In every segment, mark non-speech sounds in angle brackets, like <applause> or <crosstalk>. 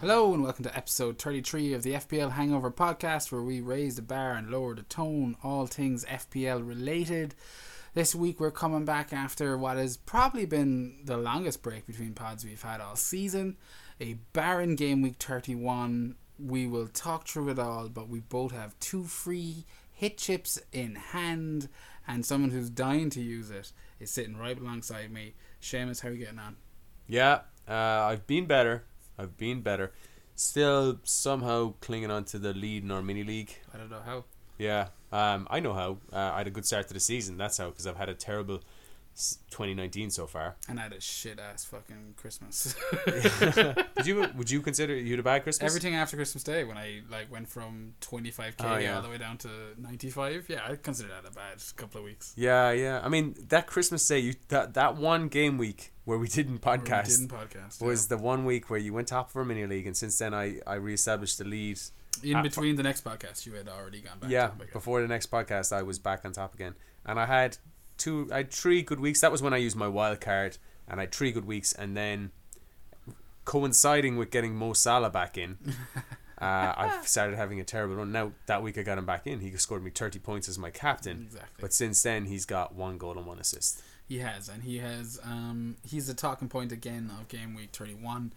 Hello and welcome to episode 33 of the FPL Hangover podcast, where we raise the bar and lower the tone, all things FPL related. This week we're coming back after what has probably been the longest break between pods we've had all season. A barren game week 31. We will talk through it all, but we both have two free hit chips in hand, and someone who's dying to use it is sitting right alongside me. Seamus, how are you getting on? Yeah, uh, I've been better. I've been better. Still somehow clinging on to the lead in our mini league. I don't know how. Yeah, um, I know how. Uh, I had a good start to the season. That's how, because I've had a terrible 2019 so far. And I had a shit ass fucking Christmas. <laughs> <laughs> Did you would you consider you to a bad Christmas? Everything after Christmas Day, when I like went from twenty five k Oh, yeah. all the way down to ninety five, yeah, I consider that a bad couple of weeks. Yeah, yeah. I mean that Christmas day, you that that one game week where we didn't Where we podcast didn't podcast. was the one week where you went top of our mini league, and since then I I reestablished the lead. in uh, between the next podcast. You had already gone back. yeah, before the next podcast, I was back on top again, and I had two, I had three good weeks. That was when I used my wild card, and I had three good weeks, and then coinciding with getting Mo Salah back in, <laughs> uh, I started having a terrible run. Now that week I got him back in, he scored me thirty points as my captain. Exactly. But since then, he's got one goal and one assist. He has, and he has. Um, he's the talking point again of game week thirty one,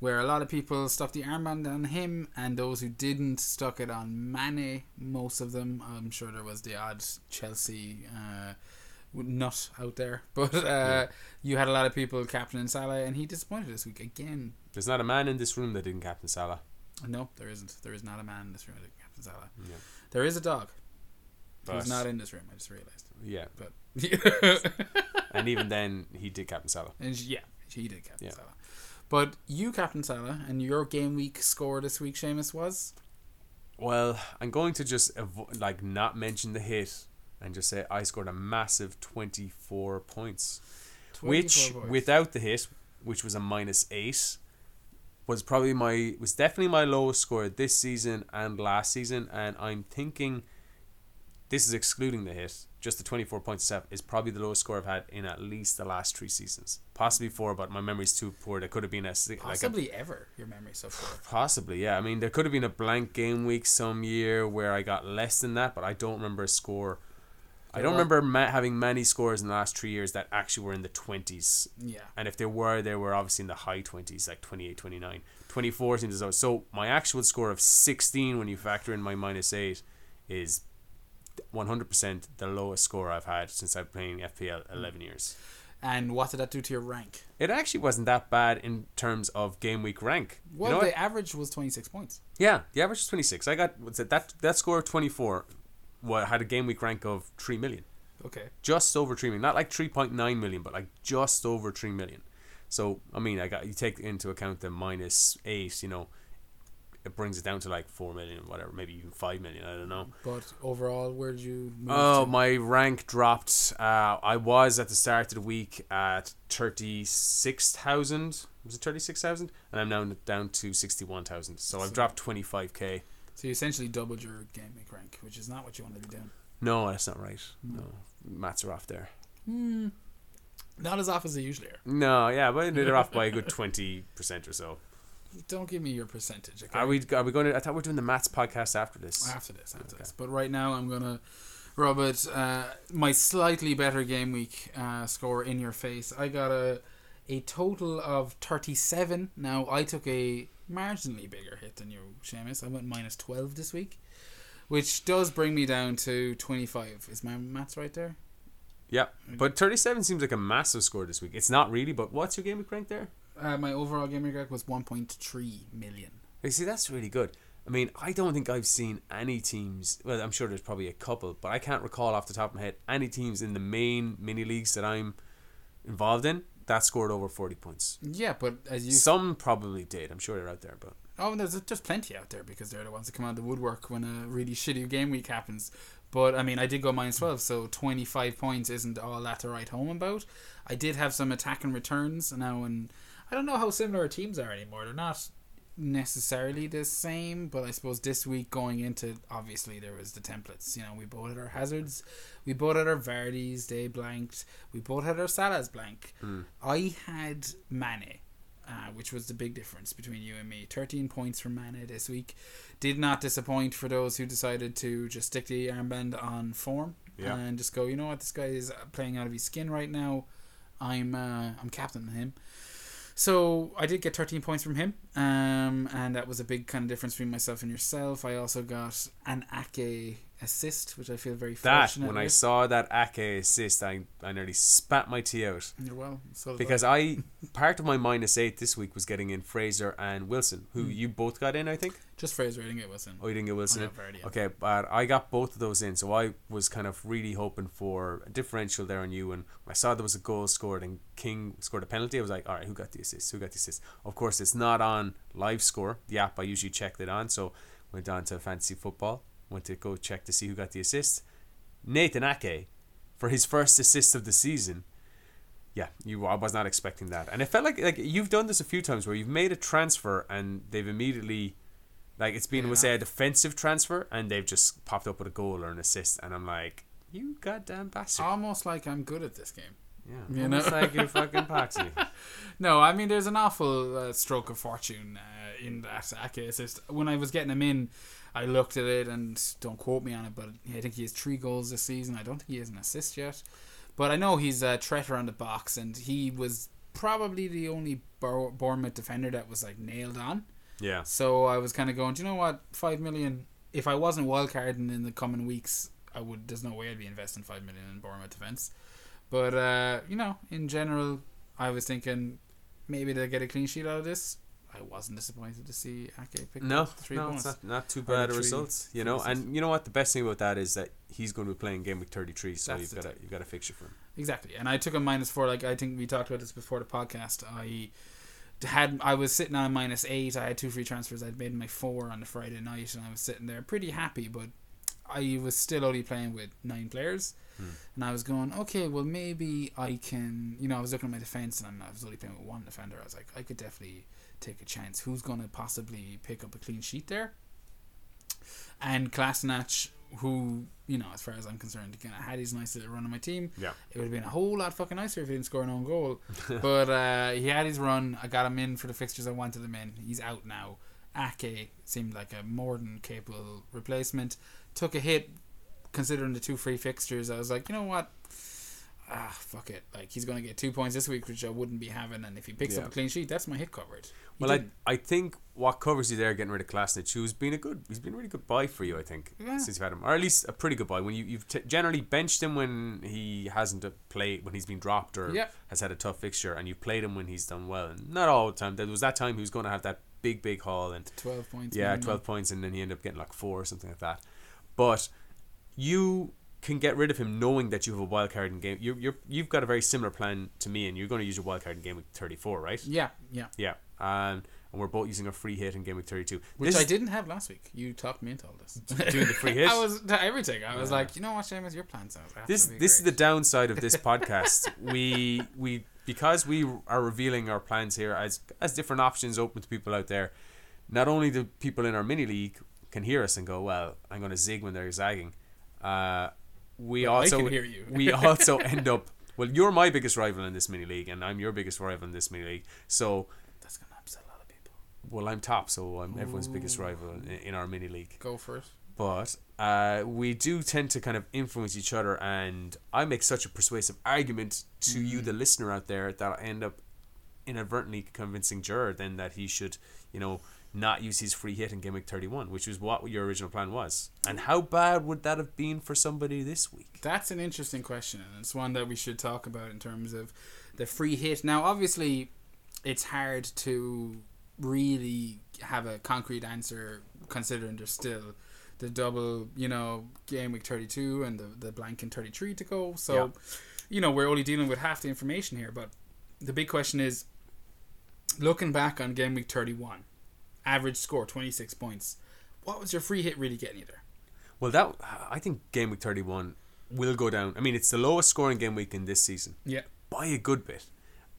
where a lot of people stuck the armband on him, and those who didn't stuck it on Mane. Most of them, I'm sure there was the odd Chelsea uh, nut out there, <laughs> but uh, you had a lot of people captaining Salah, and he disappointed this week again. There's not a man in this room that didn't captain Salah. No, there isn't. There is not a man in this room that didn't captain Salah. Yeah. There is a dog But who's not in this room. I just realized, yeah, but <laughs> and even then, he did captain Salah. And yeah, he did captain Yeah. Salah. But you captain Salah, and your game week score this week, Seamus, was Well, I'm going to just avo- like not mention the hit and just say I scored a massive 24 points, 24 which points. without the hit, which was a minus eight, was probably my was definitely my lowest score this season and last season, and I'm thinking this is excluding the hit. Just the 24 points itself is probably the lowest score I've had in at least the last three seasons, possibly four, but my memory's too poor. There could have been a si- like a possibly ever. Your memory so far. <sighs> Possibly, yeah. I mean, there could have been a blank game week some year where I got less than that, but I don't remember a score. I don't remember ma- having many scores in the last three years that actually were in the 20s. Yeah, And if there were, they were obviously in the high 20s, like 28, 29. 24 seems as though. So my actual score of 16, when you factor in my minus 8, is 100% the lowest score I've had since I've been playing FPL 11 years. and what did that do to your rank? It actually wasn't that bad in terms of game week rank. You Well, know what? the average was twenty six points. Yeah, the average is 26. I got what's it, that that score of 24 what had a game week rank of 3 million. Okay, Just over 3 million. Not like 3.9 million, but like just over 3 million. So, I mean, I got you take into account the minus 8, you know, it brings it down to like 4 million whatever, maybe even 5 million, I don't know. but overall, where did you? Move Oh, to? my rank dropped. Uh, I was at the start of the week at 36,000. Was it 36,000? And I'm now down to 61,000. So I've dropped 25k. So you essentially doubled your game week rank, which is not what you want to be doing. No, that's not right. No, maths are off there. Hmm. Not as off as they usually are. No, yeah, but they're off by a good <laughs> twenty percent or so. Don't give me your percentage. Okay? Are we? Are we going to? I thought we are doing the Mats podcast after this. after this, after Okay. this. But right now, I'm gonna rub it. Uh, my slightly better game week uh, score in your face. I got a a total of thirty seven. Now I took a marginally bigger hit than you, Seamus. I went minus twelve this week, which does bring me down to twenty five. Is my maths right there? Yeah, but thirty-seven seems like a massive score this week. It's not really, but what's your game week rank there? Uh, my overall game week rank was one point three million. You see, that's really good. I mean, I don't think I've seen any teams. Well, I'm sure there's probably a couple, but I can't recall off the top of my head any teams in the main mini leagues that I'm involved in that scored over forty points. Yeah, but as you Some probably did. I'm sure they're out there, but Oh, there's just plenty out there because they're the ones that come out of the woodwork when a really shitty game week happens. But I mean, I did go minus twelve, so twenty five points isn't all that to write home about. I did have some attack and returns now, and I don't know how similar our teams are anymore. They're not necessarily the same, but I suppose this week going into obviously there was the templates. You know, we both had our hazards, we both had our Vardys, they blanked, we both had our Salahs blank. Mm. I had Mane, uh, which was the big difference between you and me. Thirteen points from Mane this week. Did not disappoint for those who decided to just stick the armband on form Yeah. and just go. You know what, this guy is playing out of his skin right now. I'm uh, I'm captaining him. So I did get 13 points from him, um, and that was a big kind of difference between myself and yourself. I also got an Ake assist, which I feel very That fortunate when I saw that Ake assist, I I nearly spat my tea out You're well, so because I part of my minus eight this week was getting in Fraser and Wilson, who Hmm. you both got in, I think. just Fraser reading it wasn't. Oh, you didn't get Wilson I in. got Vardy, yeah. Okay, but I got both of those in, so I was kind of really hoping for a differential there on you. And I saw there was a goal scored and King scored a penalty, I was like, all right, who got the assist? Who got the assist? Of course, it's not on live score, the app I usually check it on. So went on to fantasy football, went to go check to see who got the assist. Nathan Ake for his first assist of the season. Yeah, you. I was not expecting that, and it felt like like you've done this a few times where you've made a transfer and they've immediately, like it's been, Yeah. say, a defensive transfer, and they've just popped up with a goal or an assist, and I'm like, you goddamn bastard. Almost like I'm good at this game. yeah, you know? like you're fucking Patsy. <laughs> No, I mean there's an awful uh, stroke of fortune uh, in that Ake assist. When I was getting him in, I looked at it and don't quote me on it, but I think he has three goals this season. I don't think he has an assist yet, but I know he's a threat around the box, and he was probably the only Bournemouth defender that was like nailed on. Yeah, So I was kind of going, do you know what, five million. If I wasn't wildcarding in the coming weeks, I would. There's no way I'd be investing five million in Bournemouth defense. But uh, you know, in general, I was thinking maybe they'll get a clean sheet out of this. I wasn't disappointed to see Ake pick no, up three no, points. not, not too bad a three- results, you know. And you know what? The best thing about that is that he's going to be playing game week 33, so That's you've got a you've got a fixture for him. Exactly, and I took a minus four. Like I think we talked about this before the podcast. I had I was sitting on minus eight. I had two free transfers. I'd made my four on the Friday night, and I was sitting there pretty happy. But I was still only playing with nine players, Hmm. and I was going, okay, well maybe I can. You know, I was looking at my defense, and I was only playing with one defender. I was like, I could definitely take a chance. Who's going to possibly pick up a clean sheet there? And Klasnach, who you know, as far as I'm concerned, again, I had his nice little run on my team. Yeah. It would have been a whole lot fucking nicer if he didn't score an own goal. <laughs> but uh, he had his run. I got him in for the fixtures I wanted him in. He's out now. Ake seemed like a more than capable replacement. Took a hit considering the two free fixtures. I was like, you know what? Ah, fuck it. Like he's gonna get two points this week, which I wouldn't be having. And if he picks Yeah. up a clean sheet, that's my hit covered. He Well, I, didn't. I think what covers you there, getting rid of Klasnich, who's been a good, he's been a really good buy for you, I think, Yeah. since you've had him, or at least a pretty good buy. When you you've t- generally benched him when he hasn't uh, played, when he's been dropped or Yeah. has had a tough fixture, and you've played him when he's done well. And not all the time. There was that time he was going to have that big, big haul, and twelve points. yeah, twelve points, and then he ended up getting like four or something like that. But you can get rid of him knowing that you have a wild card in game. You you're you've got a very similar plan to me, and you're going to use your wild card in game week thirty four, right? Yeah, yeah. Yeah. Um, and we're both using a free hit in game week 32. Which This I didn't have last week. You talked me into all this. <laughs> Doing the free <laughs> hit? I was to everything. I was Yeah. like, you know what, Seamus, your plan sounds This this is the downside of this <laughs> podcast. we we because we are revealing our plans here as as different options open to people out there. Not only the people in our mini league can hear us and go, well, I'm going to zig when they're zagging. Uh, we Well, also can hear you. we also <laughs> end up. Well, you're my biggest rival in this mini league, and I'm your biggest rival in this mini league. So, That's gonna upset a lot of people. well, I'm top, so I'm everyone's biggest rival in, in our mini league. Go for it. but uh, we do tend to kind of influence each other and i make such a persuasive argument to you Mm. the listener out there that i end up inadvertently convincing Jared then that he should you know not use his free hit in game week 31 which was what your original plan was and how bad would that have been for somebody this week That's an interesting question, and it's one that we should talk about in terms of the free hit. Now, obviously, it's hard to really have a concrete answer considering there's still the double, you know, game week 32 and the, the blank in 33 to go. So, Yeah. you know, we're only dealing with half the information here. But the big question is looking back on game week 31, average score 26 points. What was your free hit really getting you there? well that i think game week 31 will go down i mean it's the lowest scoring game week in this season Yeah. by a good bit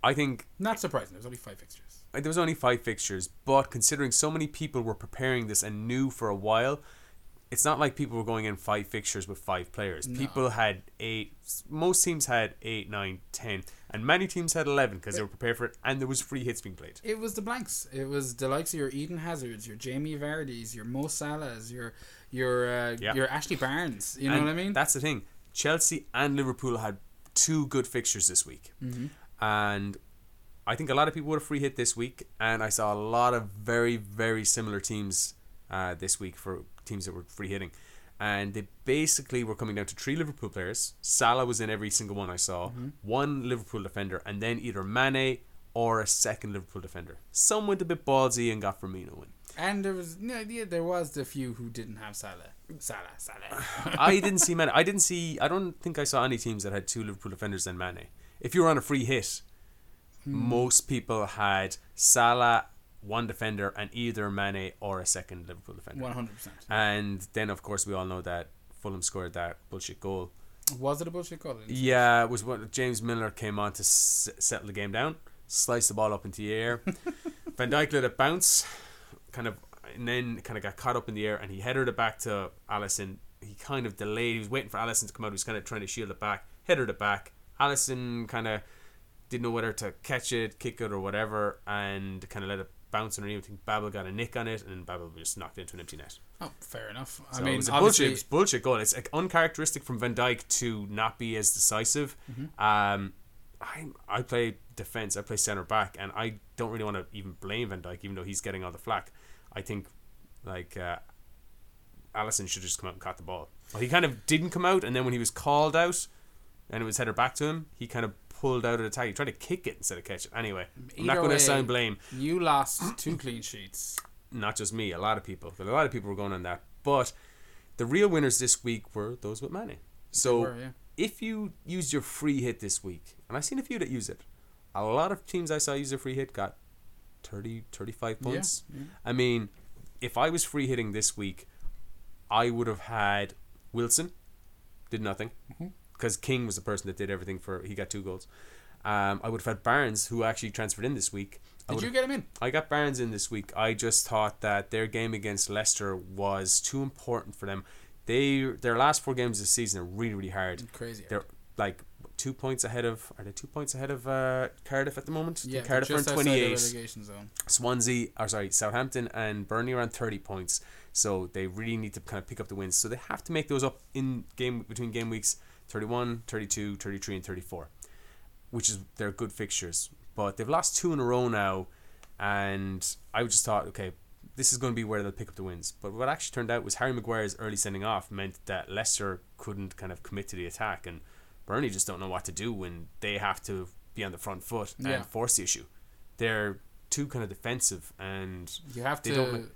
i think Not surprising. There's only five fixtures. there was only five fixtures, but considering so many people were preparing this and knew for a while, it's not like people were going in five fixtures with five players. No. People had eight. Most teams had eight, nine, ten, and many teams had eleven because they were prepared for it, and there was free hits being played. It was the blanks. It was the likes of your Eden Hazards, your Jamie Vardy's, your Mo Salahs, your your uh, Yeah. your Ashley Barnes. You know And what I mean? That's the thing. Chelsea and Liverpool had two good fixtures this week, Mhm. and I think a lot of people would have free hit this week, and I saw a lot of very very similar teams uh, this week for teams that were free hitting, and they basically were coming down to three Liverpool players. Salah was in every single one I saw. One Liverpool defender, and then either Mane or a second Liverpool defender. Some went a bit ballsy and got Firmino in. And there was no idea there was the few who didn't have Salah. Salah, Salah. <laughs> I didn't see Mane. I didn't see. I don't think I saw any teams that had two Liverpool defenders than Mane. If you were on a free hit, most people had Salah, one defender, and either Mane or a second Liverpool defender. One hundred percent. And then, of course, we all know that Fulham scored that bullshit goal. Was it a bullshit goal? Yeah, it was what James Milner came on to s- settle the game down, sliced the ball up into the air. <laughs> Van Dijk let it bounce, kind of, and then kind of got caught up in the air, and he headed it back to Alisson. He kind of delayed. He was waiting for Alisson to come out. He was kind of trying to shield it back, headed it back. Alisson kind of didn't know whether to catch it, kick it, or whatever, and kind of let it bounce underneath. I think Babel got a nick on it, and then Babel just knocked into an empty net. Oh, fair enough. So I mean, it was a obviously, bullshit, it was bullshit goal. It's like uncharacteristic from Van Dijk to not be as decisive. Mm-hmm. Um, I I play defense. I play center back, and I don't really want to even blame Van Dijk, even though he's getting all the flack. I think like uh, Alisson should just come out and caught the ball. Well, he kind of didn't come out, and then when he was called out, and it was headed back to him, he kind of pulled out of the tag. He tried to kick it instead of catch it. Anyway, I'm not going to assign blame you lost two clean sheets. not just me, a lot of people. A lot of people were going on that. But the real winners this week were those with Mane. So were, yeah. if you use your free hit this week, and I've seen a few that use it, a lot of teams I saw use their free hit got 30, 35 Yeah, points. yeah. I mean, if I was free hitting this week, I would have had Wilson, did nothing, Mm-hmm. Because King was the person that did everything for. He got two goals. Um, I would have had Barnes, who actually transferred in this week. Did you get him in? I got Barnes in this week. I just thought that their game against Leicester was too important for them. They their last four games this season are really really hard. Crazy. They're like two points ahead of are they two points ahead of uh, Cardiff at the moment? yeah, Cardiff are in just outside the twenty eight. relegation zone. Swansea, or sorry, Southampton and Burnley are on 30 points. So they really need to kind of pick up the wins. So they have to make those up in game between game weeks 31, 32, 33 and 34, which is they're good fixtures. But they've lost two in a row now and I just thought, okay, this is going to be where they'll pick up the wins. But what actually turned out was Harry Maguire's early sending off meant that Leicester couldn't kind of commit to the attack and Burnley just don't know what to do when they have to be on the front foot Yeah. and force the issue. They're too kind of defensive and You have They to. don't-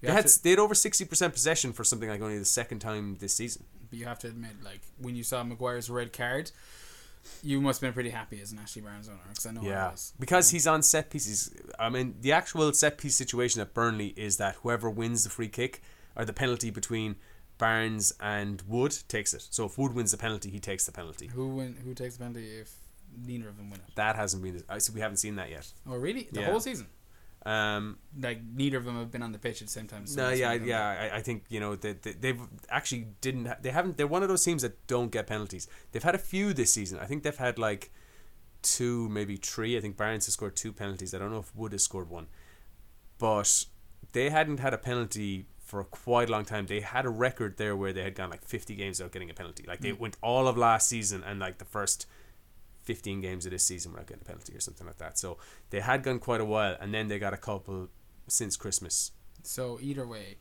they had to- they had over sixty percent possession for something like only the second time this season. But you have to admit, like when you saw Maguire's red card, you must have been pretty happy as an Ashley Barnes owner because I know I Yeah, was. because he's on set pieces. I mean, the actual set piece situation at Burnley is that whoever wins the free kick or the penalty between Barnes and Wood takes it. So if Wood wins the penalty, he takes the penalty. Who win? Who takes the penalty if neither of them win it? That hasn't been. I so we haven't seen that yet. Oh, really? The Yeah. whole season? Um, Like neither of them have been on the pitch at the same time. so no, yeah, one of them. yeah. I, I think you know they, they they've actually didn't. Ha- they haven't. They're one of those teams that don't get penalties. They've had a few this season. I think they've had like two, maybe three. I think Barnes has scored two penalties. I don't know if Wood has scored one, but they hadn't had a penalty for quite a long time. They had a record there where they had gone like fifty games without getting a penalty. Like they went all of last season and like the first. 15 games of this season without getting a penalty or something like that. So they had gone quite a while and then they got a couple since Christmas. So either way,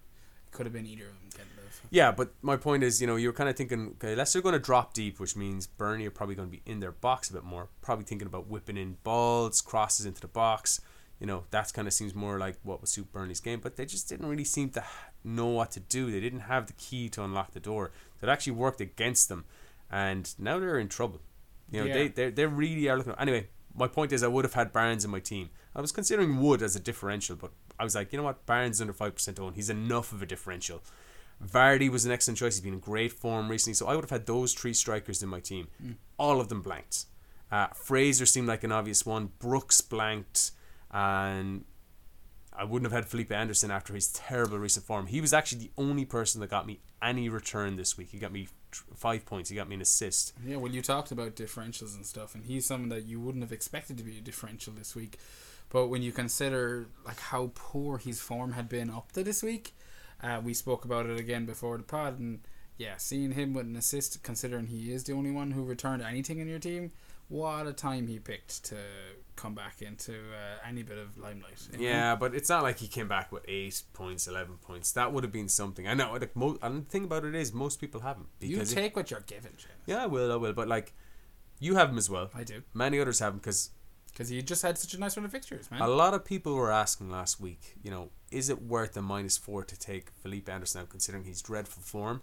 could have been either of them. Yeah, but my point is, you know, you're kind of thinking, okay, Leicester are going to drop deep, which means Burnley are probably going to be in their box a bit more. Probably thinking about whipping in balls, crosses into the box. You know, that kind of seems more like what would suit Burnley's game. But they just didn't really seem to know what to do. They didn't have the key to unlock the door. That actually worked against them, and now they're in trouble. You know, Yeah. they they they really are looking. Anyway, my point is, I would have had Barnes in my team. I was considering Wood as a differential, but I was like, you know what, Barnes is under five percent owned. He's enough of a differential. Vardy was an excellent choice. He's been in great form recently, so I would have had those three strikers in my team. All of them blanked. Uh, Fraser seemed like an obvious one. Brooks blanked. and I wouldn't have had Felipe Anderson after his terrible recent form. He was actually the only person that got me any return this week. He got me five points. He got me an assist. Yeah, well, you talked about differentials and stuff, and he's someone that you wouldn't have expected to be a differential this week. But when you consider like how poor his form had been up to this week, uh, we spoke about it again before the pod, and yeah, seeing him with an assist, considering he is the only one who returned anything in your team, what a time he picked to come back into uh, any bit of limelight. you know? Yeah, but it's not like he came back with eight points, eleven points. That would have been something. I know. Like, mo- and the thing about it is, most people haven't. you Because if- take what you're given, Seamus. yeah, I will, I will. But like, you have him as well. I do, Many others have him because because he just had such a nice run of fixtures, man. a lot of people were asking last week. You know, is it worth a minus four to take Felipe Anderson out, considering he's dreadful form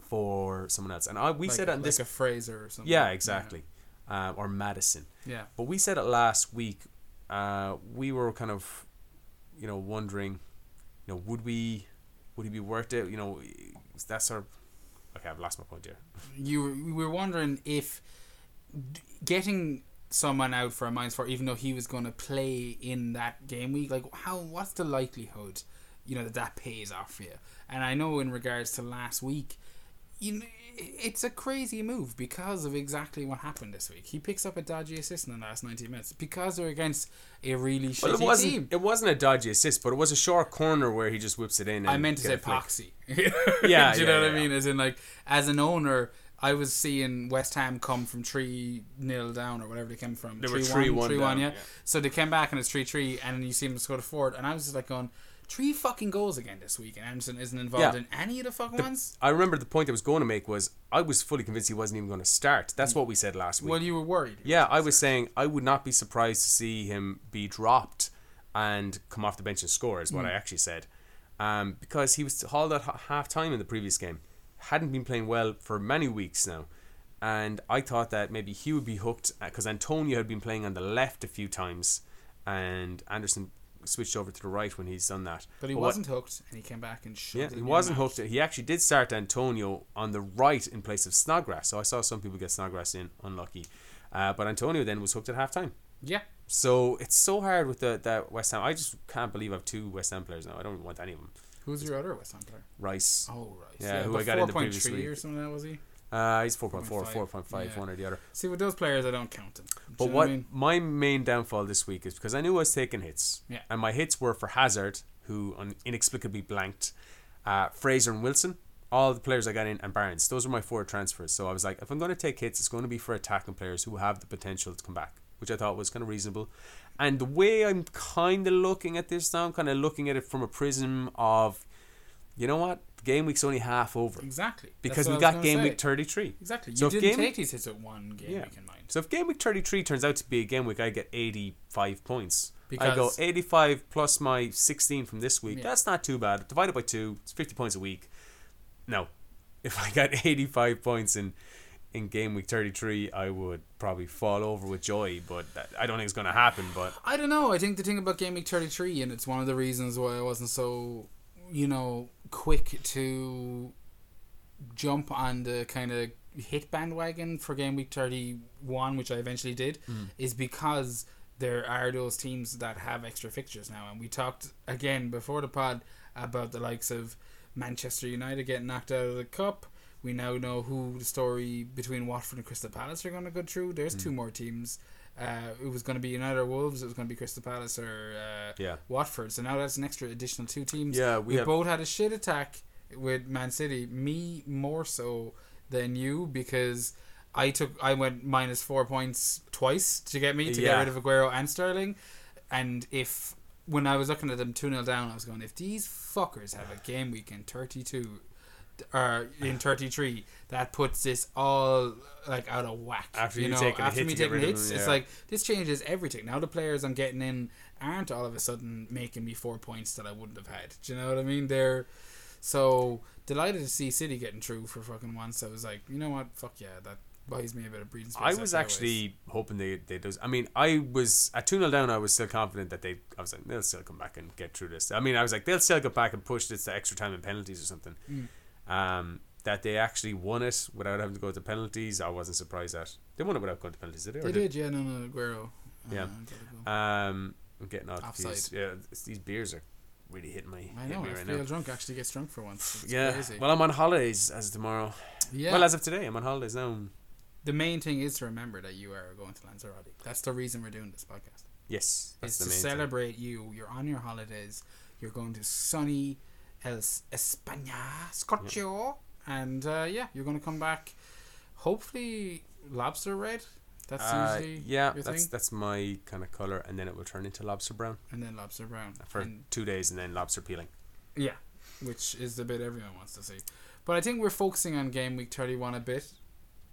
for someone else? And I we like said a, it in like this. a Fraser or something. Yeah, exactly. Um, or Maddison. Yeah. But we said it last week. Uh, we were kind of, you know, wondering, you know, would we, would he be worth it? You know, that's our. Okay, I've lost my point here. you were, we were wondering if getting someone out for a minus four, even though he was going to play in that game week, like how what's the likelihood, you know, that that pays off for you? And I know in regards to last week, you know, it's a crazy move because of exactly what happened this week. He picks up a dodgy assist in the last ninety minutes because they're against a really shitty Well, it wasn't. team. It wasn't a dodgy assist, but it was a short corner where he just whips it in. And I meant to say poxy. Yeah, <laughs> do you yeah, know what yeah, I mean? As in, like, as an owner, I was seeing West Ham come from three nil down or whatever they came from. They were 3-1, 3-1 3-1, down, yeah. yeah. So they came back and it's three three, and you see them score the fourth, and I was just like going. Three fucking goals again this week, and Anderson isn't involved Yeah. in any of the fucking The- ones. I remember the point I was going to make was I was fully convinced he wasn't even going to start. That's what we said last week. Well, you were worried. Yeah, I was saying I would not be surprised to see him be dropped and come off the bench and score, is what Mm. I actually said. Um, because he was hauled at half time in the previous game. Hadn't been playing well for many weeks now. And I thought that maybe he would be hooked because Antonio had been playing on the left a few times and Anderson switched over to the right when he's done that. But he what- wasn't hooked, and he came back and shot. yeah, he wasn't hooked. He actually did start Antonio on the right in place of Snodgrass. So I saw some people get Snodgrass in, unlucky. Uh, but Antonio then was hooked at halftime. Yeah, So it's so hard with the that West Ham. I just can't believe I have two West Ham players now. I don't want any of them. who's your other West Ham player? Rice. Oh, Rice. Yeah, who I got in the previous 4.3 week. or something. That was he. Uh, he's 4.4, 4.5. 4.5, Yeah. one or the other. See, with those players, I don't count them. Do But know what I mean? my main downfall this week is because I knew I was taking hits. Yeah. And my hits were for Hazard, who inexplicably blanked, uh, Fraser and Wilson, all the players I got in, and Barnes. Those were my four transfers. So I was like, if I'm going to take hits, it's going to be for attacking players who have the potential to come back, which I thought was kind of reasonable. And the way I'm kind of looking at this now, I'm kind of looking at it from a prism of, you know what? The game week's only half over. Exactly. Because we got game gonna week 33. Exactly. You So didn't game take week- these hits at one game Yeah. week in mind. So if game week 33 turns out to be a game week, I get 85 points. I go 85 plus my 16 from this week. Yeah. That's not too bad. Divided by two, it's 50 points a week. No. <laughs> If I got 85 points in in game week 33, I would probably fall over with joy, but that, I don't think it's going to happen. But I don't know. I think the thing about Game Week 33, and it's one of the reasons why I wasn't so, you know, quick to jump on the kind of hit bandwagon for Game Week 31, which I eventually did, hmm. is because there are those teams that have extra fixtures now. And we talked again before the pod about the likes of Manchester United getting knocked out of the cup. We now know who the story between Watford and Crystal Palace are going to go through. There's two hmm. more teams. Uh, it was going to be United or Wolves. It was going to be Crystal Palace or uh, Yeah. Watford. So now that's an extra additional two teams. Yeah, we we have- both had a shit attack with Man City. Me more so than you because I took I went minus four points twice to get me to Yeah. get rid of Aguero and Sterling, and if when I was looking at them two 0 down, I was going if these fuckers have a game week in thirty two. Or in thirty three, that puts this all like out of whack. After you know, taking after hit me taking hits, them, it's like this changes everything. Now the players I'm getting in aren't all of a sudden making me four points that I wouldn't have had. Do you know what I mean? They're so delighted to see City getting through for fucking once. I was like, you know what? Fuck yeah, that buys me a bit of breathing space. I was actually hoping they they does. I mean, I was at two 0 down. I was still confident that they. I was like, they'll still come back and get through this. I mean, I was like, they'll still get back and push this to extra time and penalties or something. Mm. Um, that they actually won it without having to go to penalties. I wasn't surprised at. They won it without going to penalties. Did they? They did, yeah, no, no, Aguero. Uh, Yeah. goal. Um, I'm getting off these. Yeah, these beers are really hitting me. I hitting know. me I right feel now. drunk actually gets drunk for once. It's yeah. crazy. Well, I'm on holidays as of tomorrow. yeah. Well, as of today, I'm on holidays now. the main thing is to remember that you are going to Lanzarote. That's the reason we're doing this podcast. Yes, that's is to main thing. celebrate you. You're on your holidays. You're going to sunny El España, Scotcho, and uh, yeah, you're going to come back. Hopefully, lobster red. That's Uh, usually yeah, that's that's my kind of color, and then it will turn into lobster brown and then lobster brown. for And- two days, and then lobster peeling. Yeah, which is the bit everyone wants to see. But I think we're focusing on game week 31 a bit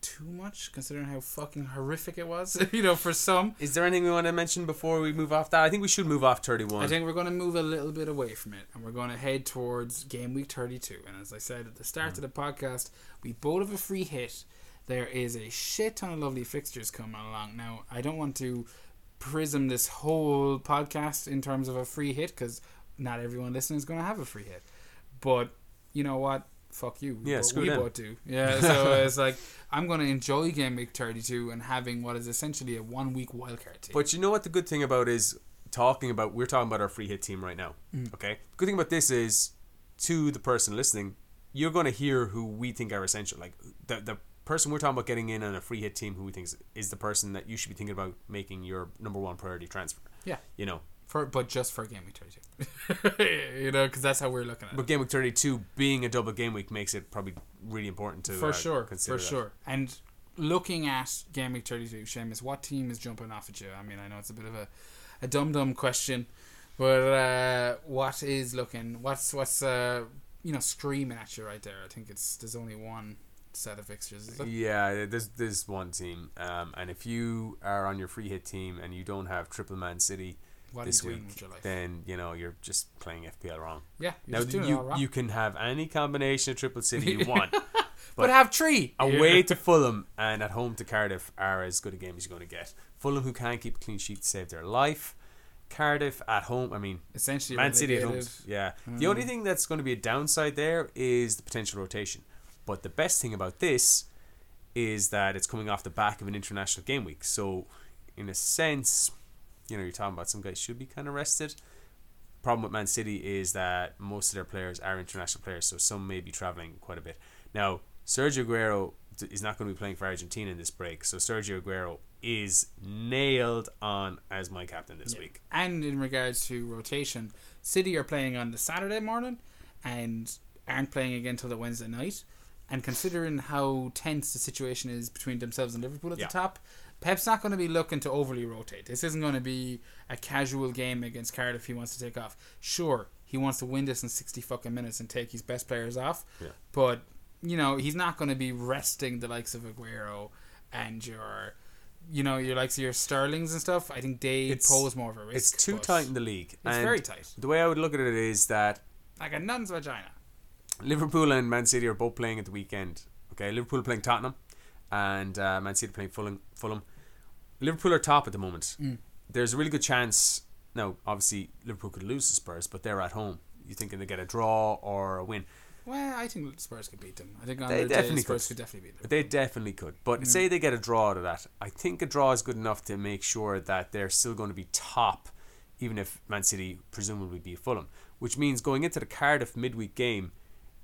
too much, considering how fucking horrific it was. <laughs> you know, for some. Is there anything we want to mention before we move off that? I think we should move off 31. I think we're going to move a little bit away from it and we're going to head towards game week 32. And as I said at the start Mm. of the podcast, we both have a free hit. There is a shit ton of lovely fixtures coming along. Now, I don't want to prism this whole podcast in terms of a free hit because not everyone listening is going to have a free hit. But you know what? Fuck you. Yeah, But screw we both do. Yeah, <laughs> so it's like I'm going to enjoy game week 32 and having what is essentially a one week wildcard team. But you know what the good thing about is talking about we're talking about our free hit team right now. Mm. Okay. Good thing about this is to the person listening, you're going to hear who we think are essential. Like the the person we're talking about getting in on a free hit team who we think is, is the person that you should be thinking about making your number one priority transfer. Yeah. You know, For but just for game week thirty two, <laughs> <laughs> you know, because that's how we're looking at it. but game week 32 being a double game week makes it probably really important to for uh, sure, for that. sure. And looking at game week thirty two, Seamus, what team is jumping off at you? I mean, I know it's a bit of a, a dumb dumb question, but uh, what is looking? What's what's uh, you know screaming at you right there? I think it's there's only one set of fixtures. Yeah, there's there's one team, um, and if you are on your free hit team and you don't have triple Man City What this week, then you know you're just playing FPL wrong. yeah, Now just doing it all you you can have any combination of triple City you <laughs> want. but, have three Away to <laughs> Fulham and at home to Cardiff are as good a game as you're going to get. Fulham, who can't keep a clean sheet, to save their life. Cardiff at home. I mean, essentially Man City at home. Yeah. Hmm. The only thing that's going to be a downside there is the potential rotation. But the best thing about this is that it's coming off the back of an international game week. So, in a sense, you know, you're talking about some guys should be kind of rested. Problem with Man City is that most of their players are international players, so some may be traveling quite a bit. Now, Sergio Aguero is not going to be playing for Argentina in this break, so Sergio Aguero is nailed on as my captain this Yeah. week. And in regards to rotation, City are playing on the Saturday morning and aren't playing again till the Wednesday night. And considering how tense the situation is between themselves and Liverpool at Yeah. the top, Pep's not going to be looking to overly rotate. This isn't going to be a casual game against Cardiff if he wants to take off. Sure, he wants to win this in 60 fucking minutes and take his best players off. Yeah. But, you know, he's not going to be resting the likes of Aguero and your, you know, your likes of your Sterlings and stuff. I think they It's- pose more of a risk. It's too tight in the league. It's and very tight. The way I would look at it is that Like a nun's vagina. Liverpool and Man City are both playing at the weekend. Okay, Liverpool playing Tottenham, and uh, Man City playing Fulham. Fulham. Liverpool are top at the moment. Mm. There's a really good chance. Now, obviously, Liverpool could lose to Spurs, but they're at home. You thinking they get a draw or a win? Well, I think Spurs could beat them. I think on They their day, definitely Spurs could. could definitely beat them. But they definitely could. But Mm. say they get a draw out of that, I think a draw is good enough to make sure that they're still going to be top, even if Man City presumably beat Fulham. Which means going into the Cardiff midweek game,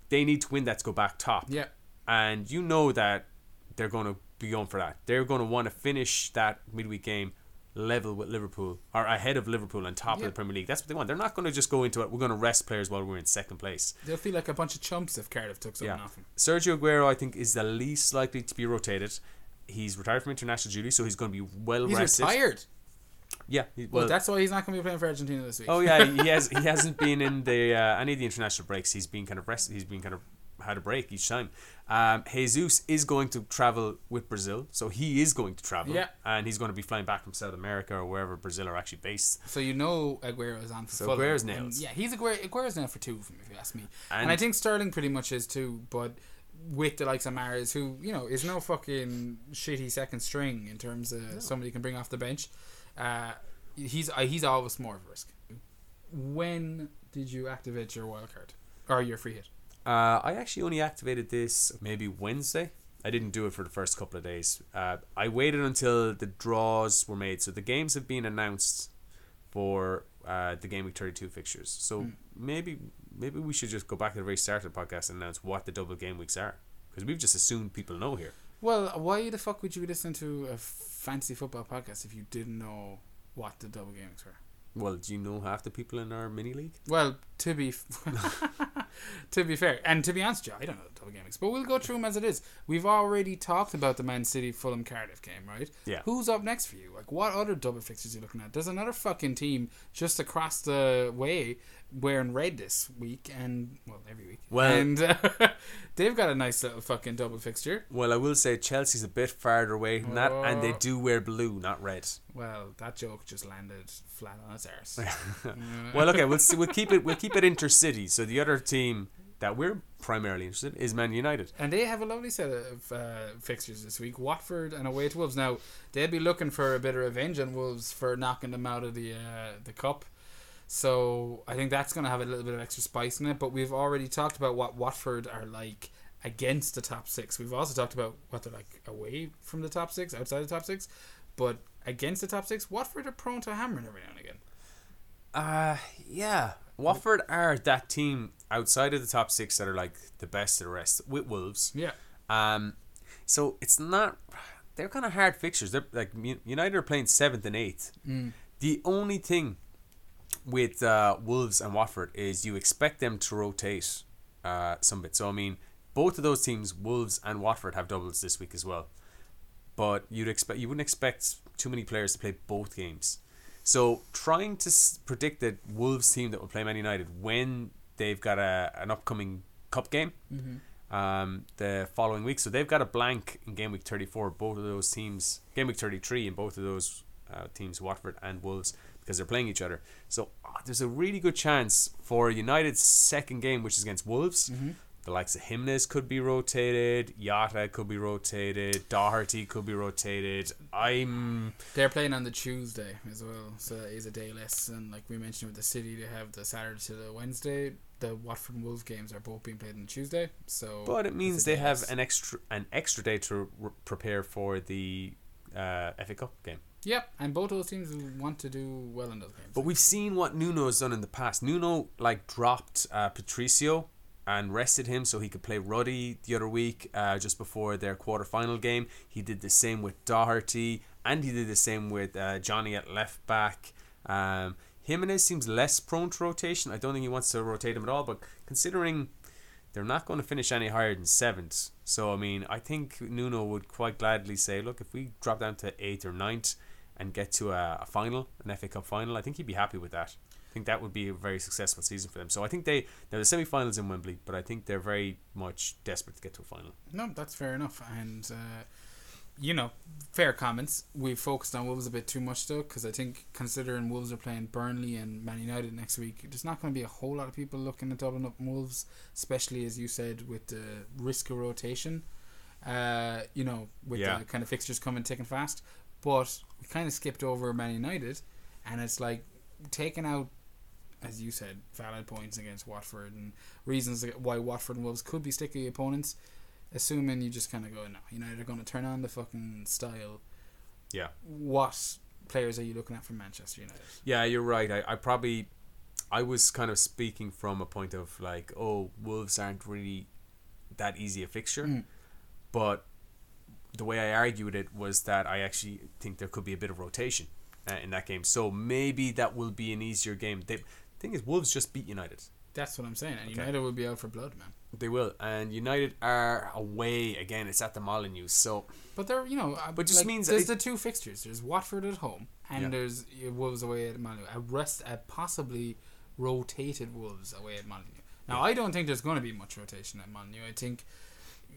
they need to win that to go back top. Yeah, and you know that they're going to be going for that. They're going to want to finish that midweek game level with Liverpool or ahead of Liverpool and top Yeah. of the Premier League. That's what they want. They're not going to just go into it. We're going to rest players while we're in second place. they'll feel like a bunch of chumps if Cardiff took something Yeah. off them. Sergio Aguero, I think, is the least likely to be rotated. He's retired from international duty, so he's going to be well rested. He's rested. retired. Yeah, he- Well, well, that's why he's not going to be playing for Argentina this week. Oh yeah, he has. He <laughs> hasn't been in the uh, any of the international breaks. He's been kind of rested. He's been kind of had a break each time. Um, Jesus is going to travel with Brazil, so he is going to travel. Yeah. and he's going to be flying back from South America or wherever Brazil are actually based. So you know Aguero is on for So Fulham. Aguero's And. Yeah, he's Aguero, Aguero's nailed for two of them, if you ask me. And, And- I think Sterling pretty much is too, but with the likes of Mahrez, who, you know, is no fucking shitty second string in terms of somebody you can bring off the bench, uh, he's uh, he's always more of a risk. When did you activate your wild card? Or your free hit? Uh, I actually only activated this maybe Wednesday. I didn't do it for the first couple of days. Uh, I waited until the draws were made. So the games have been announced for uh, the game week thirty two fixtures. So Mm. maybe maybe we should just go back to the very start of the podcast and announce what the double game weeks are because we've just assumed people know here. Well, why the fuck would you listen to a fancy football podcast if you didn't know what the double games were? Well, do you know half the people in our mini league? Well, to be f- <laughs> to be fair, and to be honest, Joe, I don't know the double games, but we'll go through them as it is. We've already talked about the Man City Fulham Cardiff game, right? Yeah. Who's up next for you? Like, what other double fixtures are you looking at? There's another fucking team just across the way wearing red this week, and well, every week. Well- and uh, <laughs> they've got a nice little fucking double fixture. Well, I will say Chelsea's a bit farther away than that, and they Oh. do wear blue, not red. Well, that joke just landed flat on its arse. <laughs> well, okay, we'll see, we'll keep it we'll keep it intercity. So the other team that we're primarily interested in is Man United. And they have a lovely set of uh, fixtures this week. Watford and away to Wolves. Now they'll be looking for a bit of revenge on Wolves for knocking them out of the uh, the cup. So I think that's going to have a little bit of extra spice in it. But we've already talked about what Watford are like against the top six. We've also talked about what they're like away from the top six, outside the top six. But against the top six, Watford are prone to hammering every now and again. Uh yeah. Watford are that team outside of the top six that are like the best of the rest with Wolves. Yeah. Um, so it's not. They're kind of hard fixtures. They're like United are playing seventh and eighth. Mm. The only thing with uh, Wolves and Watford is you expect them to rotate uh, some bit. So I mean, both of those teams, Wolves and Watford, have doubles this week as well. But you'd expect you wouldn't expect too many players to play both games. So trying to s- predict the Wolves team that will play Man United when they've got a an upcoming cup game Mm-hmm. um, the following week. So they've got a blank in game week 34. Both of those teams, game week 33, in both of those uh, teams, Watford and Wolves, because they're playing each other. So ah, there's a really good chance for United's second game, which is against Wolves. Mm-hmm. The likes of Jimenez could be rotated, Jota could be rotated, Doherty could be rotated. I'm They're playing on the Tuesday as well, so that is a day less. And like we mentioned with the City, they have the Saturday to the Wednesday. The Watford and Wolves games are both being played on Tuesday, so. But it means they have less. an extra an extra day to r- prepare for the uh, FA Cup game. Yep, and both those teams want to do well in those games. But we've seen what Nuno has done in the past. Nuno like dropped uh, Patricio and rested him so he could play Ruddy the other week uh, just before their quarter final game. He did the same with Doherty and he did the same with uh, Jonny at left back. Um, Jimenez seems less prone to rotation. I don't think he wants to rotate him at all. But considering they're not going to finish any higher than seventh, so I mean, I think Nuno would quite gladly say, look, if we drop down to eighth or ninth and get to a, a final, an FA Cup final, I think he'd be happy with that. I think that would be a very successful season for them. So I think they they're the semi-finals in Wembley, but I think they're very much desperate to get to a final. No, that's fair enough. And, uh, you know, fair comments. We focused on Wolves a bit too much, though, because I think considering Wolves are playing Burnley and Man United next week, there's not going to be a whole lot of people looking at doubling up Wolves, especially as you said, with the risk of rotation. Uh, you know, with Yeah. the kind of fixtures coming thick and fast. But we kind of skipped over Man United, and it's like taking out as you said, valid points against Watford and reasons why Watford and Wolves could be sticky opponents. Assuming you just kind of go, no, United are going to turn on the fucking style. Yeah. What players are you looking at from Manchester United? Yeah, you're right. I, I probably I was kind of speaking from a point of like, oh, Wolves aren't really that easy a fixture. Mm. But the way I argued it was that I actually think there could be a bit of rotation uh, in that game. So maybe that will be an easier game. The thing is, Wolves just beat United. That's what I'm saying. And Okay. United will be out for blood, man. They will, and United are away again. It's at the Molineux, so But they're, you know, uh, But just like, means there's it- the two fixtures. There's Watford at home, and Yeah. there's uh, Wolves away at Molineux. A rest, a possibly rotated Wolves away at Molineux. Now, I don't think there's going to be much rotation at Molineux. I think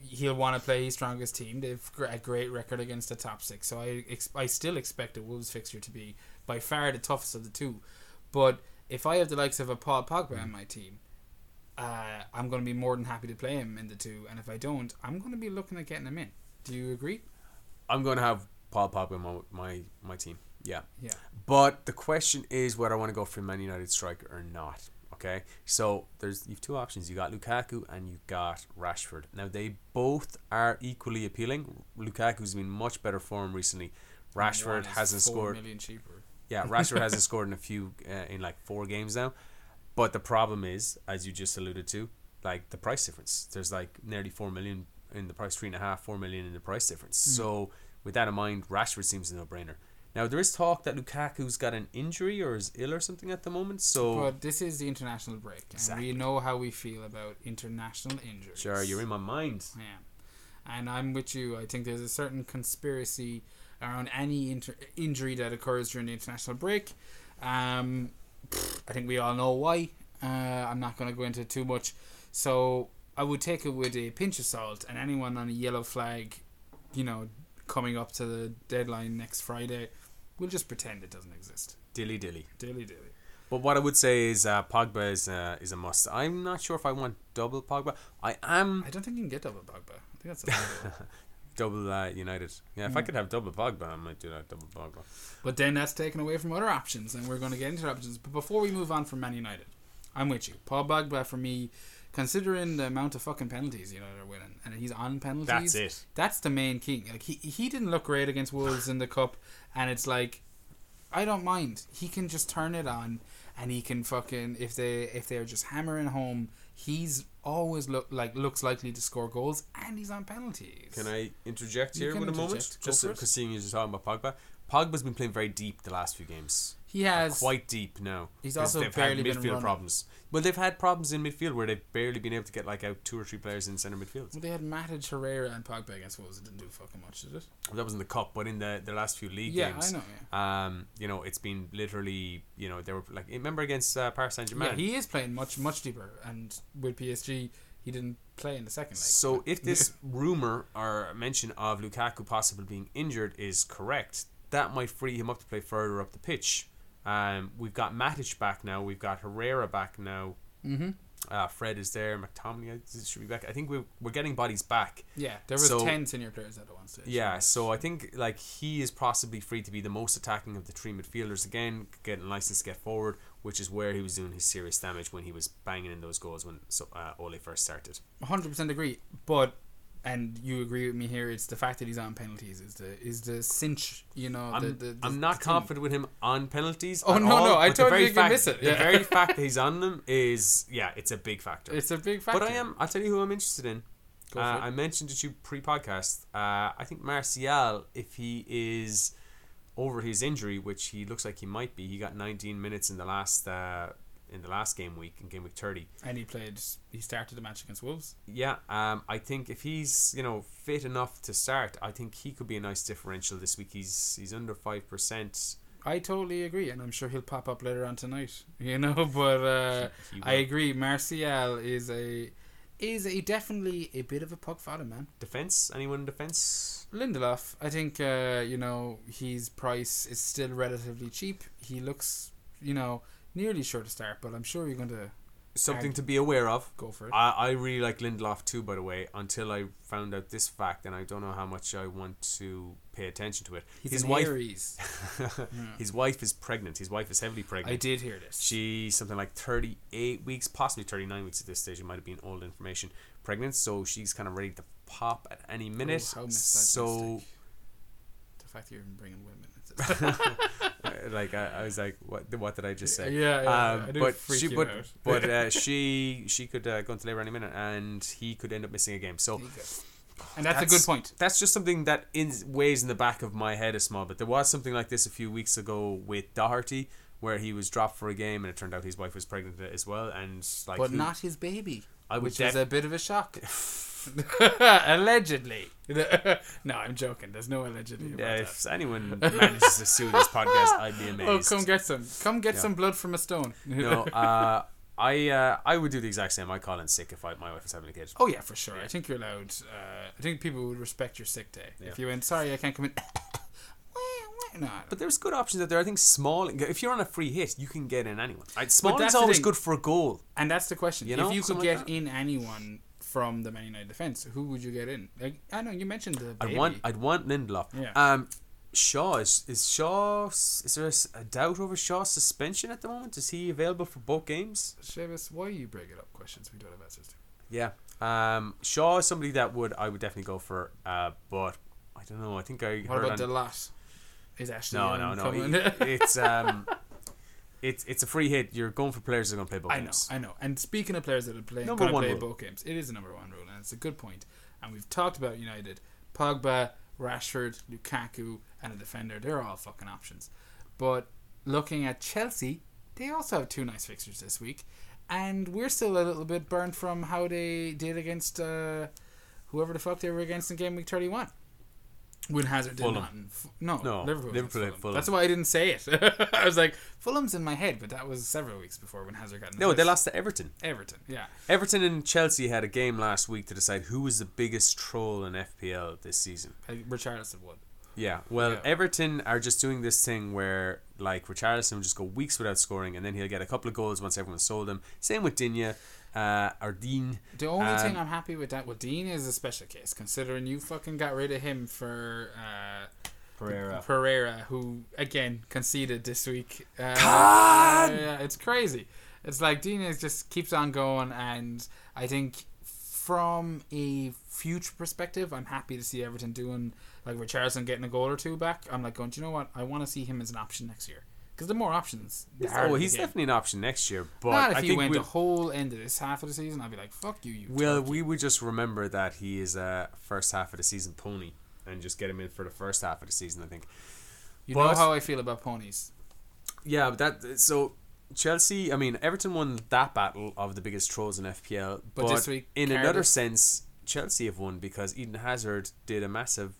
he'll want to play his strongest team. They've a great record against the top six, so I ex- I still expect the Wolves fixture to be by far the toughest of the two. But if I have the likes of a Paul Pogba on my team, uh, I'm going to be more than happy to play him in the two. And if I don't, I'm going to be looking at getting him in. Do you agree? I'm going to have Paul Pogba in my my, my team. Yeah, Yeah. but the question is whether I want to go for a Man United striker or not. Okay, so there's you've two options. You got Lukaku and you got Rashford. Now they both are equally appealing. Lukaku's been much better form recently. Rashford hasn't scored. million cheaper. Yeah, Rashford hasn't <laughs> scored in a few uh, in like four games now. But the problem is, as you just alluded to, like the price difference. There's like nearly four million in the price, three and a half, four million in the price difference. Hmm. So with that in mind, Rashford seems a no brainer. Now there is talk that Lukaku's got an injury or is ill or something at the moment. So But this is the international break, and Exactly. we know how we feel about international injuries. sure, you're in my mind. Yeah, and I'm with you. I think there's a certain conspiracy around any inter- injury that occurs during the international break. Um, I think we all know why. Uh, I'm not going to go into too much. So I would take it with a pinch of salt, and anyone on a yellow flag, you know, coming up to the deadline next Friday, we'll just pretend it doesn't exist. Dilly dilly. Dilly dilly. But what I would say is uh, Pogba is uh, is a must. I'm not sure if I want double Pogba. I am I don't think you can get double Pogba. I think that's illegal. <laughs> double uh, United. Yeah, if I could have double Pogba, I might do that. Double Pogba. But then that's taken away from other options, and we're going to get into options. But before we move on from Man United, I'm with you. Paul Pogba, for me, considering the amount of fucking penalties you know they're winning, and he's on penalties. That's it. That's the main key. Like he he didn't look great against Wolves in the cup, and it's like, I don't mind. He can just turn it on, and he can fucking if they if they're just hammering home, he's always look like looks likely to score goals, and he's on penalties. Can I interject here can with a moment? Go Just for because seeing you just talking about Pogba. Pogba's been playing very deep the last few games. He has Quite deep now. He's also they've barely had midfield problems. Well, they've had problems in midfield where they've barely been able to get like out two or three players in centre midfield. Well, they had Matic, Herrera, and Pogba against Wolves. It didn't do fucking much, did it? Well, that was in the cup, but in the, the last few league Yeah, games, I know. Yeah. um, you know, it's been literally, you know, they were like, remember against uh, Paris Saint Germain. Yeah, he is playing much much deeper, and with PSG, he didn't play in the second leg. So if this <laughs> rumor or mention of Lukaku possibly being injured is correct, that might free him up to play further up the pitch. Um, we've got Matic back now. We've got Herrera back now. mm-hmm. Uh, Fred is there. McTominay should be back. I think we're, we're getting bodies back. yeah, there was So- ten senior players at the one stage. Yeah, so I think like he is possibly free to be the most attacking of the three midfielders again, getting license to get forward, which is where he was doing his serious damage when he was banging in those goals when so, uh, Ole first started. hundred percent agree. But and you agree with me here. It's the fact that he's on penalties is the is the cinch. You know, I'm, the, the, the I'm not confident with him on penalties. Oh, no, all, no, I totally fact, miss it, The very <laughs> fact that he's on them is yeah, it's a big factor. It's a big factor. but I am. I'll tell you who I'm interested in. Uh. I mentioned it to you pre-podcast. Uh, I think Martial, if he is over his injury, which he looks like he might be, he got 19 minutes in the last uh, in the last game week in game week 30. and he played. He started the match against Wolves. Yeah, um, I think if he's you know fit enough to start, I think he could be a nice differential this week. He's he's under five percent. I totally agree, and I'm sure he'll pop up later on tonight. <laughs> You know, <laughs> but uh, I agree. Martial is a is a definitely a bit of a puck fodder man. Defense? Anyone in defense? Lindelof, I think uh, you know his price is still relatively cheap. He looks, you know, nearly sure to start, but I'm sure you're going to Something to be aware of. go for it. I, I really like Lindelof too, by the way, until I found out this fact, and I don't know how much I want to pay attention to it. He's his wife, Aries. <laughs> Hmm. his wife is pregnant. His wife is heavily pregnant. I did hear this. She's something like 38 weeks, possibly 39 weeks at this stage. It might have been old information. Pregnant, so she's kind of ready to pop at any minute. Oh, how so, the fact that you're even bringing women. Into- <laughs> like, I, I was like, what? What did I just say? yeah, yeah, Um, I but freak she, you but, out. <laughs> but uh, she, she could uh, go into labor any minute, and he could end up missing a game. So There you go. and that's, a good point. that's just something that in, weighs in the back of my head a small bit. There was something like this a few weeks ago with Doherty, where he was dropped for a game, and it turned out his wife was pregnant as well, and like, but who- not his baby, I would which def- is a bit of a shock. <laughs> <laughs> allegedly. <laughs> no, I'm joking. There's no allegedly. Yeah, that. if anyone manages to sue this podcast, I'd be amazed. <laughs> Oh, come get some. Come get Yeah. some blood from a stone. no, uh, I uh, I would do the exact same. I call in sick if I, my wife was having a kid. Oh yeah, for sure. I think you're allowed. Uh, I think people would respect your sick day Yeah. if you went. Sorry, I can't come in. no, But there's good options out there. I think small. If you're on a free hit, you can get in anyone. Right? Small that's is always good for a goal. and that's the question. You know, if you could get like in anyone from the Man United defense, who would you get in? Like, I know you mentioned the baby. I'd want I'd want Lindelof. Yeah. Um, Shaw is is Shaw is there a doubt over Shaw's suspension at the moment? Is he available for both games? Seamus, why are you it up? Questions we don't have answers to. Yeah. Um, Shaw is somebody that would I would definitely go for. Uh, but I don't know. I think I What heard about on, the lot? Is Ashley No, no, no. it's um, <laughs> <laughs> it's it's a free hit. You're going for players that are going to play both I know, games. I know. And speaking of players that are playing, Number going to one play rule. both games, it is a number one rule, and it's a good point. And we've talked about United, Pogba, Rashford, Lukaku, and a defender. They're all fucking options. But looking at Chelsea, they also have two nice fixtures this week, and we're still a little bit burnt from how they did against uh, whoever the fuck they were against in game week thirty one. When Hazard did Fulham. not. in No, No, Liverpool. Liverpool at Fulham. That's why I didn't say it. <laughs> I was like, Fulham's in my head, but that was several weeks before when Hazard got in the No, they lost to Everton. Everton, yeah. Everton and Chelsea had a game last week to decide who was the biggest troll in FPL this season. I, Richarlison would. Yeah, well, Yeah. Everton are just doing this thing where, like, Richarlison will just go weeks without scoring, and then he'll get a couple of goals once everyone's sold him. Same with Digne, uh, or Dean. The only Um, thing I'm happy with that, well, Dean is a special case, considering you fucking got rid of him for uh, Pereira. Pereira, who again conceded this week. Uh, Con! yeah, it's crazy. It's like Dean is just keeps on going, and I think from a future perspective, I'm happy to see Everton doing like Richarlison getting a goal or two back. I'm like going, do you know what? I want to see him as an option next year because the more options, the Oh, he's definitely an option next year, but Not if I he think went we'll, the whole end of this half of the season, I'd be like, fuck you, you. well, turkey. we would just remember that he is a first half of the season pony and just get him in for the first half of the season, I think. You But- know how I feel about ponies. Yeah, but that so Chelsea. I mean, Everton won that battle of the biggest trolls in FPL. But this week, in Cardiff- another sense, Chelsea have won because Eden Hazard did a massive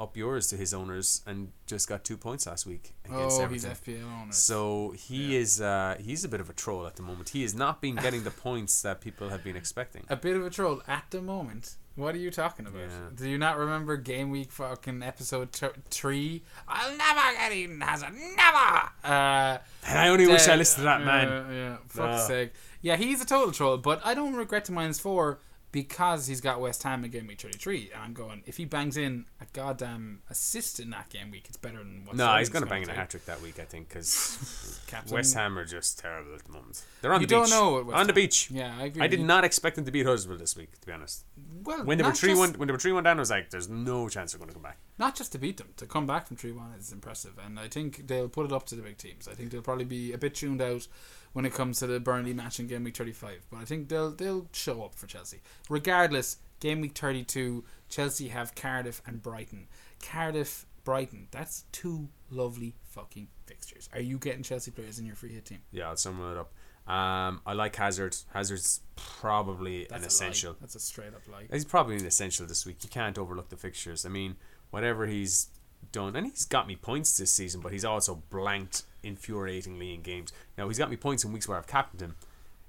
up yours to his owners and just got two points last week against Oh, he's FPL owner. So he Yeah. is uh, he's a bit of a troll at the moment. He has not been getting the <laughs> points that people have been expecting. a bit of a troll at the moment. What are you talking about? Yeah. Do you not remember game week fucking episode t- three? I'll never get Eden Hazard, never. Uh, And I only wish I dead. listened to that man. Yeah, yeah. Fuck's sake. Yeah, he's a total troll, but I don't regret to minus four because he's got West Ham in game week 33. And I'm going, if he bangs in a goddamn assist in that game week, it's better than what No, Sterling's he's going to bang in a hat trick that week, I think, because <laughs> West Ham are just terrible at the moment. They're on You the beach. You don't know on the beach. Yeah, I agree. I did not expect them to beat Huddersfield this week, to be honest. Well, When they were not three just- one, when they were three one down, I was like, "There's no chance they're going to come back." not just to beat them, to come back from 3 1 is impressive. And I think they'll put it up to the big teams. I think they'll probably be a bit tuned out when it comes to the Burnley match in game week 35. But I think they'll they'll show up for Chelsea. Regardless, game week 32, Chelsea have Cardiff and Brighton. Cardiff, Brighton, that's two lovely fucking fixtures. Are you getting Chelsea players in your free hit team? Yeah, I'll sum it up. Um, I like Hazard. Hazard's probably That's an a lie. essential. That's a straight up lie. He's probably an essential this week. You can't overlook the fixtures. I mean, whatever he's done, and he's got me points this season, but he's also blanked infuriatingly in games. Now he's got me points in weeks where I've captained him.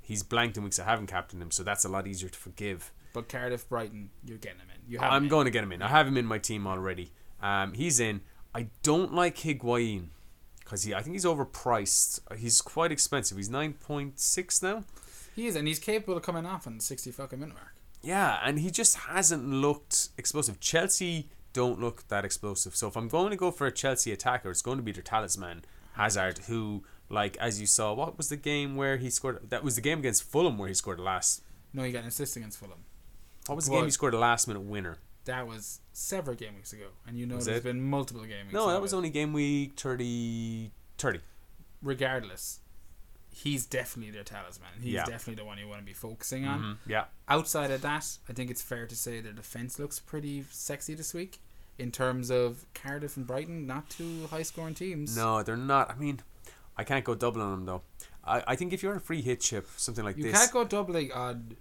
He's blanked in weeks I haven't captained him, so that's a lot easier to forgive. But Cardiff, Brighton, you're getting him in. You have I'm in. going to get him in. I have him in my team already. Um, he's in. I don't like Higuain because he. I think he's overpriced. He's quite expensive. He's nine point six now. He is, and he's capable of coming off on the 60 fucking minute mark. Yeah, and he just hasn't looked explosive. Chelsea don't look that explosive. So if I'm going to go for a Chelsea attacker, it's going to be their talisman Hazard, who, like as you saw, what was the game where he scored? That was the game against Fulham where he scored the last. No, he got an assist against Fulham. What was the What? game he scored the last minute winner? That was several game weeks ago, and you know Was there's it? been multiple game weeks. No, that was it. only game week 30. 30. Regardless, he's definitely their talisman. He's Yeah. definitely the one you want to be focusing on. Mhm, Yeah. Outside of that, I think it's fair to say their defense looks pretty sexy this week. In terms of Cardiff and Brighton, not two high scoring teams. No, they're not. I mean, I can't go double on them though. I, I think if you're on a free hit chip, something like you this, you can't go doubling on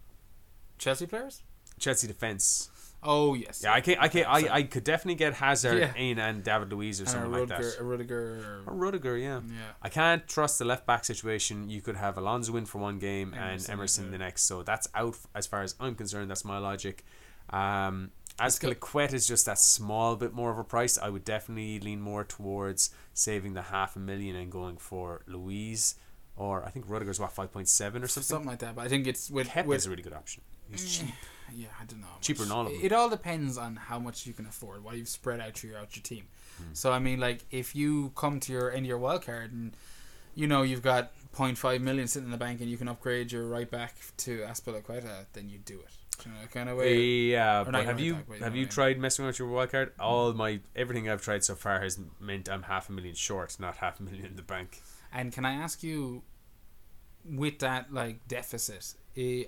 Chelsea players. Chelsea defense. Oh yes, Yeah, I can I can I, I could definitely get Hazard Yeah. in and David Luiz or and a something like that. a Rudiger. Or Rudiger, yeah. Yeah. I can't trust the left back situation. You could have Alonso in for one game Emerson, and Emerson the next, so that's out as far as I'm concerned. That's my logic. Um, as Let's is just that small bit more of a price, I would definitely lean more towards saving the half a million and going for Luiz. Or I think Rudiger's what five point seven or something. Something like that, but I think it's with, Kepa with is a really good option. He's Mm. cheap. Yeah, I don't know. Cheaper than all of them. It all depends on how much you can afford, what you've spread out throughout your team. Hmm. So I mean, like if you come to your end of your wild card and you know you've got 0.5 million sitting in the bank and you can upgrade your right back to Azpilicueta, then you do it. Kind of way. Yeah, but have you back, you know have you tried messing with your wild card? All my everything I've tried so far has meant I'm half a million short, not half a million in the bank. And can I ask you, with that like deficit,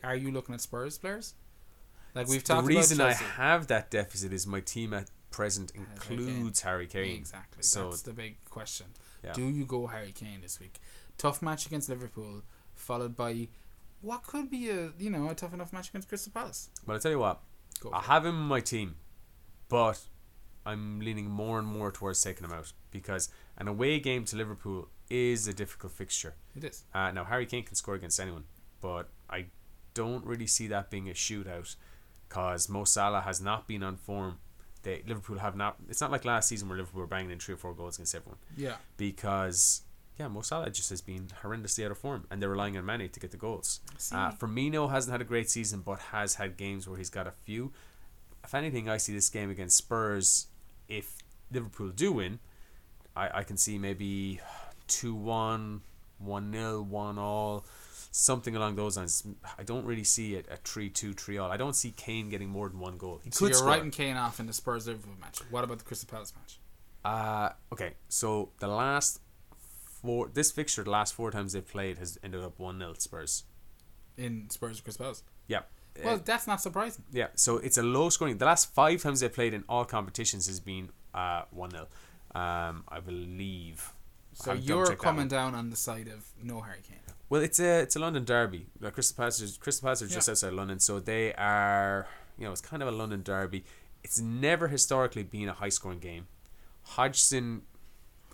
are you looking at Spurs players? Like we've talked the reason I have that deficit is my team at present Has Harry Kane. includes Harry Kane. Exactly. So That's the big question. Yeah. Do you go Harry Kane this week? Tough match against Liverpool, followed by what could be a you know a tough enough match against Crystal Palace. But I tell you what, Go I have him in my team, but I'm leaning more and more towards taking him out because an away game to Liverpool is a difficult fixture. It is. Uh, now Harry Kane can score against anyone, but I don't really see that being a shootout because Mo Salah has not been on form. They Liverpool have not. It's not like last season where Liverpool were banging in three or four goals against everyone Yeah. because yeah, Mo Salah just has been horrendously out of form, and they're relying on Mane to get the goals. Uh, Firmino hasn't had a great season, but has had games where he's got a few. If anything, I see this game against Spurs. If Liverpool do win, I, I can see maybe 2 1, 1 0, 1 all, something along those lines. I don't really see it a 3 2, 3 all. I don't see Kane getting more than one goal. He so could you're score. writing Kane off in the Spurs Liverpool match. What about the Crystal Palace match? Uh, okay, so the last four, this fixture, the last four times they've played has ended up 1 0 Spurs. In Spurs Crystal Palace. Yeah. Well, Uh, that's not surprising. Yeah, so it's a low scoring. The last five times they've played in all competitions has been uh one 0 Um, I believe. So you're coming down on the side of no Harry Kane. Well, it's a it's a London derby. Like Crystal Palace, is, Crystal Palace are just Yeah. outside London, so they are you know it's kind of a London derby. It's never historically been a high scoring game. Hodgson,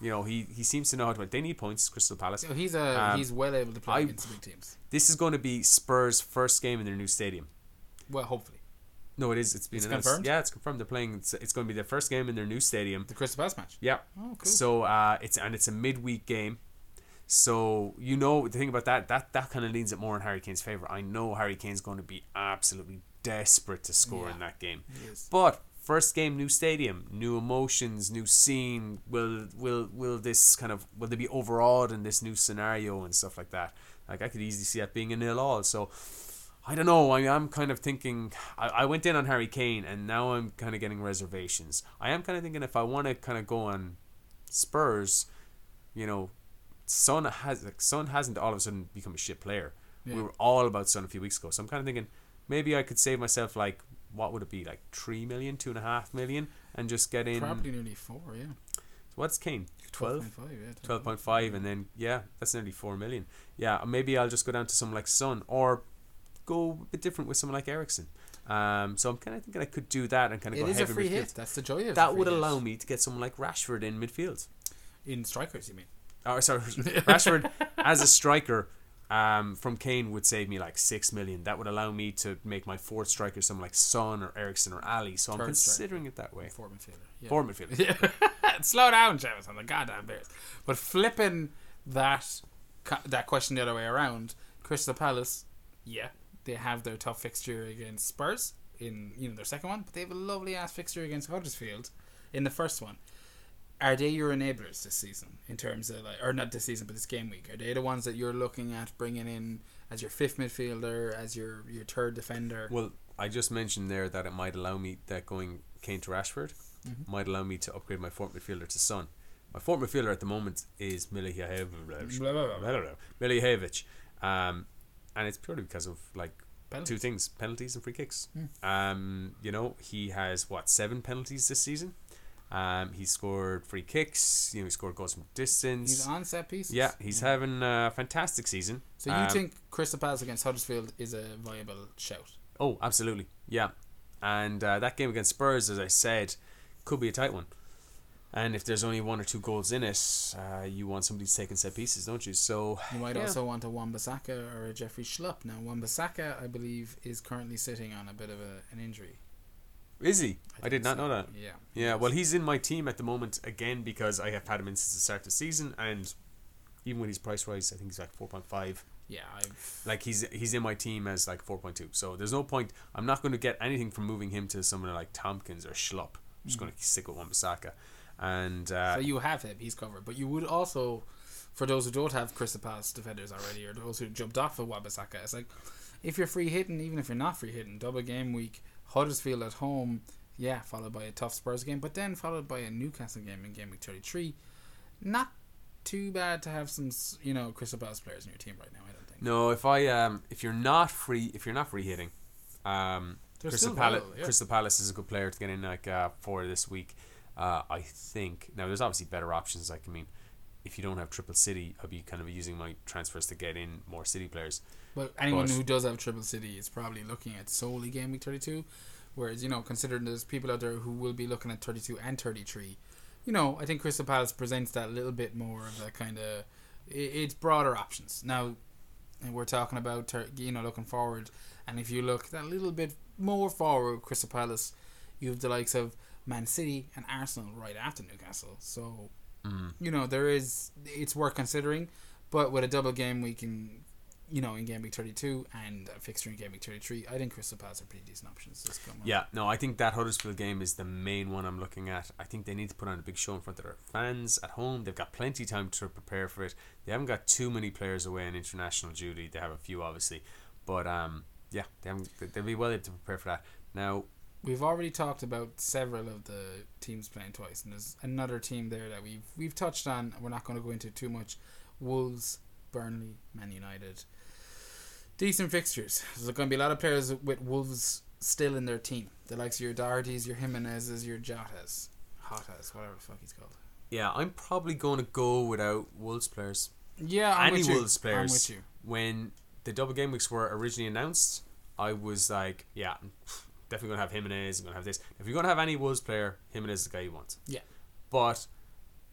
you know he he seems to know how to. They need points. Crystal Palace. So he's a Um, he's well able to play I- against big teams. This is going to be Spurs' first game in their new stadium. Well, hopefully No, it is. It's been It's announced. confirmed? Yeah, it's confirmed. They're playing. It's, it's going to be their first game in their new stadium. the Crystal Palace match. Yeah. Oh, cool. So uh, it's and it's a midweek game. So you know the thing about that that that kind of leans it more in Harry Kane's favor. I know Harry Kane's going to be absolutely desperate to score Yeah. in that game. He. But first game, new stadium, new emotions, new scene. Will will will this kind of will they be overawed in this new scenario and stuff like that? Like I could easily see that being a nil all. So I don't know. I, I'm kind of thinking. I, I went in on Harry Kane, and now I'm kind of getting reservations. I am kind of thinking if I want to kind of go on Spurs, you know, Son has like Son hasn't all of a sudden become a shit player. We were all about Son a few weeks ago, so I'm kind of thinking maybe I could save myself like what would it be like three million, two and a half million, and just get in. Probably nearly four. Yeah. What's Kane? 12? 12.5, yeah, 12 point five, and then yeah, that's nearly four million. Yeah, maybe I'll just go down to someone like Son or go a bit different with someone like Eriksen. Um, so I'm kind of thinking I could do that and kind of It go is a heavy free midfield. hit. That's the joy of That would hit. allow me to get someone like Rashford in midfield. in strikers. You mean? Oh, sorry, <laughs> Rashford as a striker. Um, from Kane would save me like six million. That would allow me to make my fourth striker someone like Son or Eriksen or Alli. So I'm Third considering it that way. Four midfielder. Yeah. Four midfielder. <laughs> Yeah. Slow down, James, on the goddamn Bears. But flipping that that question the other way around, Crystal Palace, yeah, they have their tough fixture against Spurs in you know their second one, but they have a lovely ass fixture against Huddersfield in the first one. Are they your enablers this season in terms of like, or not this season, but this game week? Are they the ones that you're looking at bringing in as your fifth midfielder, as your your third defender? Well, I just mentioned there that it might allow me that going Kane to Rashford Mm-hmm. might allow me to upgrade my fourth midfielder to Son. My fourth midfielder at the moment is. Milivojevic. Um, and it's purely because of like Penalties. two things: penalties and free kicks. Hmm. Um, you know, he has what seven penalties this season. Um, he scored free kicks. You know, he scored goals from distance. He's on set pieces. yeah, he's having a fantastic season. So you Um, think Crystal Palace against Huddersfield is a viable shout? Oh, absolutely. Yeah. And uh, that game against Spurs, as I said, could be a tight one. And if there's only one or two goals in it, uh, you want somebody to take in set pieces, don't you? So You might yeah. also want a Wan-Bissaka or a Jeffrey Schlupp. Now, Wan-Bissaka, I believe, is currently sitting on a bit of a, an injury. Is he? I, think did not so. know that. Yeah. Yeah, well, he's in my team at the moment again because I have had him in since the start of the season, and even with his price rise, I think he's like four point five. Yeah, I've. Like he's he's in my team as like four point two. So there's no point. I'm not going to get anything from moving him to someone like Tomkins or Schlupp. I'm just going to stick with Wan-Bissaka. And uh, so you have him; he's covered. But you would also, for those who don't have Crystal Palace defenders already, or those who jumped off of Wan-Bissaka, it's like if you're free hitting, even if you're not free hitting, double game week, Huddersfield at home, yeah, followed by a tough Spurs game, but then followed by a Newcastle game in game week 33. Not too bad to have some, you know, Crystal Palace players in your team right now. I don't think. No, if I um if you're not free if you're not free hitting, um They're Crystal Palace yeah. Crystal Palace is a good player to get in like uh, for this week. Uh, I think now there's obviously better options. Like I mean, if you don't have triple city, I'll be kind of using my transfers to get in more city players. But anyone But- who does have Triple City is probably looking at solely Game Week 32. Whereas, you know, considering there's people out there who will be looking at 32 and 33, you know, I think Crystal Palace presents that a little bit more of a kind of. It's broader options. Now, we're talking about, you know, looking forward. And if you look that little bit more forward, Crystal Palace, you have the likes of Man City and Arsenal right after Newcastle. So, Mm. you know, there is. It's worth considering. But with a double game week in you know, in Game Week 32 and a fixture in Game Week 33, I think Crystal Palace are pretty decent options this coming. Yeah, no, I think that Huddersfield game is the main one I'm looking at. I think they need to put on a big show in front of their fans at home. They've got plenty of time to prepare for it. They haven't got too many players away on international duty. They have a few, obviously, but um, yeah, they they'll be well able to prepare for that. Now, We've already talked about several of the teams playing twice, and there's another team there that we've we've touched on. We're not going to go into too much. Wolves, Burnley, Man United. Decent fixtures. <laughs> There's going to be a lot of players with Wolves still in their team. The likes of your Dohertys, your Jimenez's, your Jotas, Hotas, whatever the fuck he's called. yeah, I'm probably going to go without Wolves players. Yeah, I'm Any with you. Wolves I'm players. with you. When the double game weeks were originally announced, I was like, yeah, I'm definitely going to have Jimenez. I'm going to have this. If you're going to have any Wolves player, Jimenez is the guy you want. Yeah. But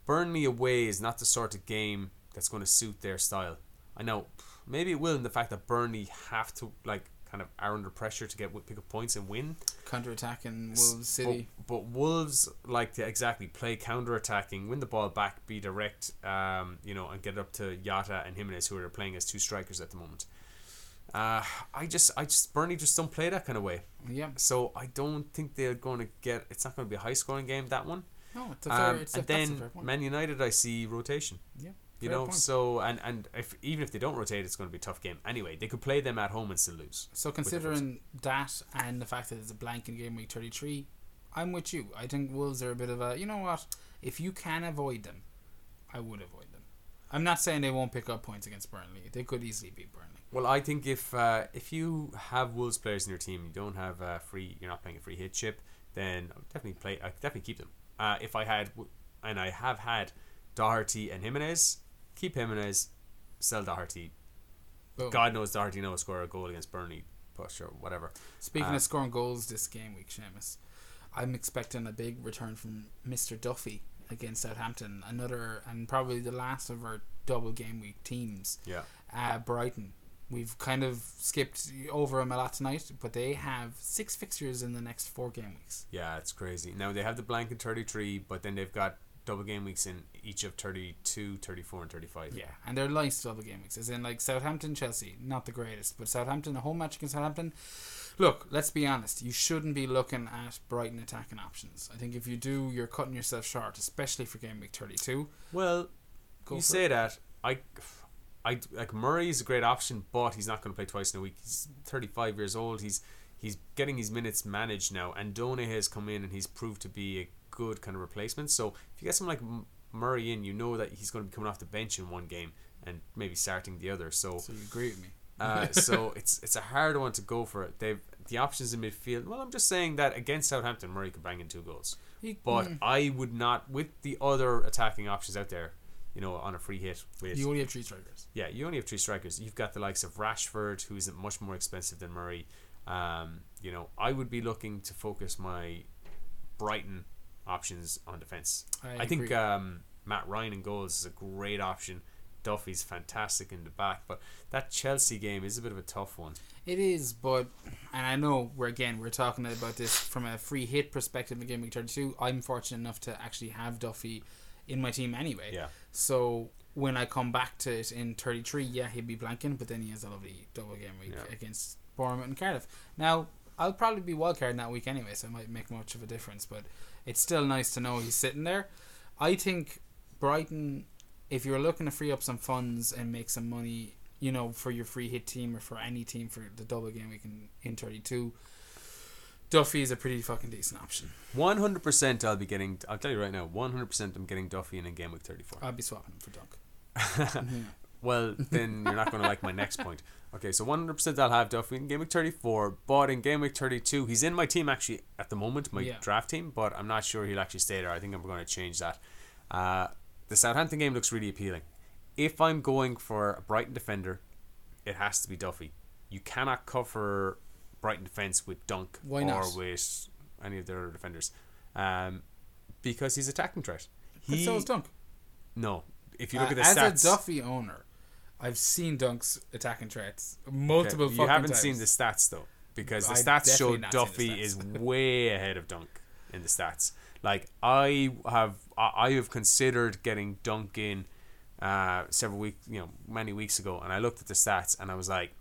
Burnley away is not the sort of game that's going to suit their style. I know maybe it will in the fact that Burnley have to like kind of are under pressure to get pick up points and win. Counter attacking Wolves City. But, but Wolves like to exactly play counter attacking, win the ball back, be direct, um, you know, and get it up to Jota and Jimenez who are playing as two strikers at the moment. Uh, I just, I just Burnley just don't play that kind of way. yeah. So I don't think they're going to get. It's not going to be a high scoring game that one. No, it's a fair. Um, it's and a then. Man United, I see rotation. yeah, You fair know, point. so and and if even if they don't rotate, it's going to be a tough game anyway. They could play them at home and still lose. So considering that and the fact that it's a blank in game week thirty three, I'm with you. I think Wolves are a bit of a you know what? If you can avoid them, I would avoid them. I'm not saying they won't pick up points against Burnley. They could easily beat Burnley. Well, I think if uh, if you have Wolves players in your team, you don't have a free, you're not playing a free hit chip, then I would definitely play. I definitely keep them. Uh, if I had, and I have had Doherty and Jimenez, keep Jimenez, sell Doherty. Boom. God knows Doherty knows score a goal against Burnley, push or whatever. Speaking Uh, of scoring goals this game week, Seamus, I'm expecting a big return from Mr. Duffy against Southampton. Another and probably the last of our double game week teams. Yeah. uh, Brighton. We've kind of skipped over them a lot tonight, but they have six fixtures in the next four game weeks. Yeah, it's crazy. Now they have the blank in 33, but then they've got double game weeks in each of 32, 34, and 35. Yeah, and they're nice double game weeks, as in like Southampton, Chelsea, not the greatest, but Southampton, a home match against Southampton. Look, let's be honest. You shouldn't be looking at Brighton attacking options. I think if you do, you're cutting yourself short, especially for game week thirty-two. Well, Go you say that. I, I like Murray is a great option, but he's not going to play twice in a week. He's 35 years old. He's he's getting his minutes managed now, and Andone has come in and he's proved to be a good kind of replacement. So if you get someone like Murray in, you know that he's going to be coming off the bench in one game and maybe starting the other. So So you agree with me? uh, <laughs> so it's it's a hard one to go for. They've the options in midfield. Well, I'm just saying that against Southampton, Murray could bang in two goals. He- But mm, I would not with the other attacking options out there. You know, on a free hit with you only have three strikers. yeah, you only have three strikers. You've got the likes of Rashford, who is much more expensive than Murray. Um, you know, I would be looking to focus my Brighton options on defense. I, I, think um, Matt Ryan in goals is a great option. Duffy's fantastic in the back, but that Chelsea game is a bit of a tough one. It is, but and I know we're again we're talking about this from a free hit perspective in game week thirty two. I'm fortunate enough to actually have Duffy in my team anyway. Yeah. So when I come back to it in thirty three, yeah, he'll be blanking, but then he has a lovely double game week Yeah. against Bournemouth and Cardiff. Now I'll probably be wildcarding that week anyway, so it might make much of a difference. But it's still nice to know he's sitting there. I think Brighton if you're looking to free up some funds and make some money, you know, for your free hit team or for any team for the double game week in, in 32, Duffy is a pretty fucking decent option. One hundred percent. I'll be getting. I'll tell you right now. One hundred percent. I'm getting Duffy in a game week thirty four. I'll be swapping him for Dunk. <laughs> Well, then you're not going to like my next point. Okay, so 100% I'll have Duffy in game week 34, but in game week 32, he's in my team actually at the moment, my Yeah. draft team, but I'm not sure he'll actually stay there. I think I'm going to change that. Uh, the Southampton game looks really appealing. If I'm going for a Brighton defender, it has to be Duffy. You cannot cover Brighton defense with Dunk Why or not? with any of their other defenders, um, because he's attacking threat. But so is Dunk. no. If you look Uh, at the as stats, a Duffy owner, I've seen Dunk's attacking threats multiple. Okay, You haven't times. seen the stats though, because the I've stats show definitely not seen the Duffy stats. is way ahead of Dunk in the stats. Like I have, I have considered getting Dunk in uh, several weeks, you know, many weeks ago, and I looked at the stats and I was like,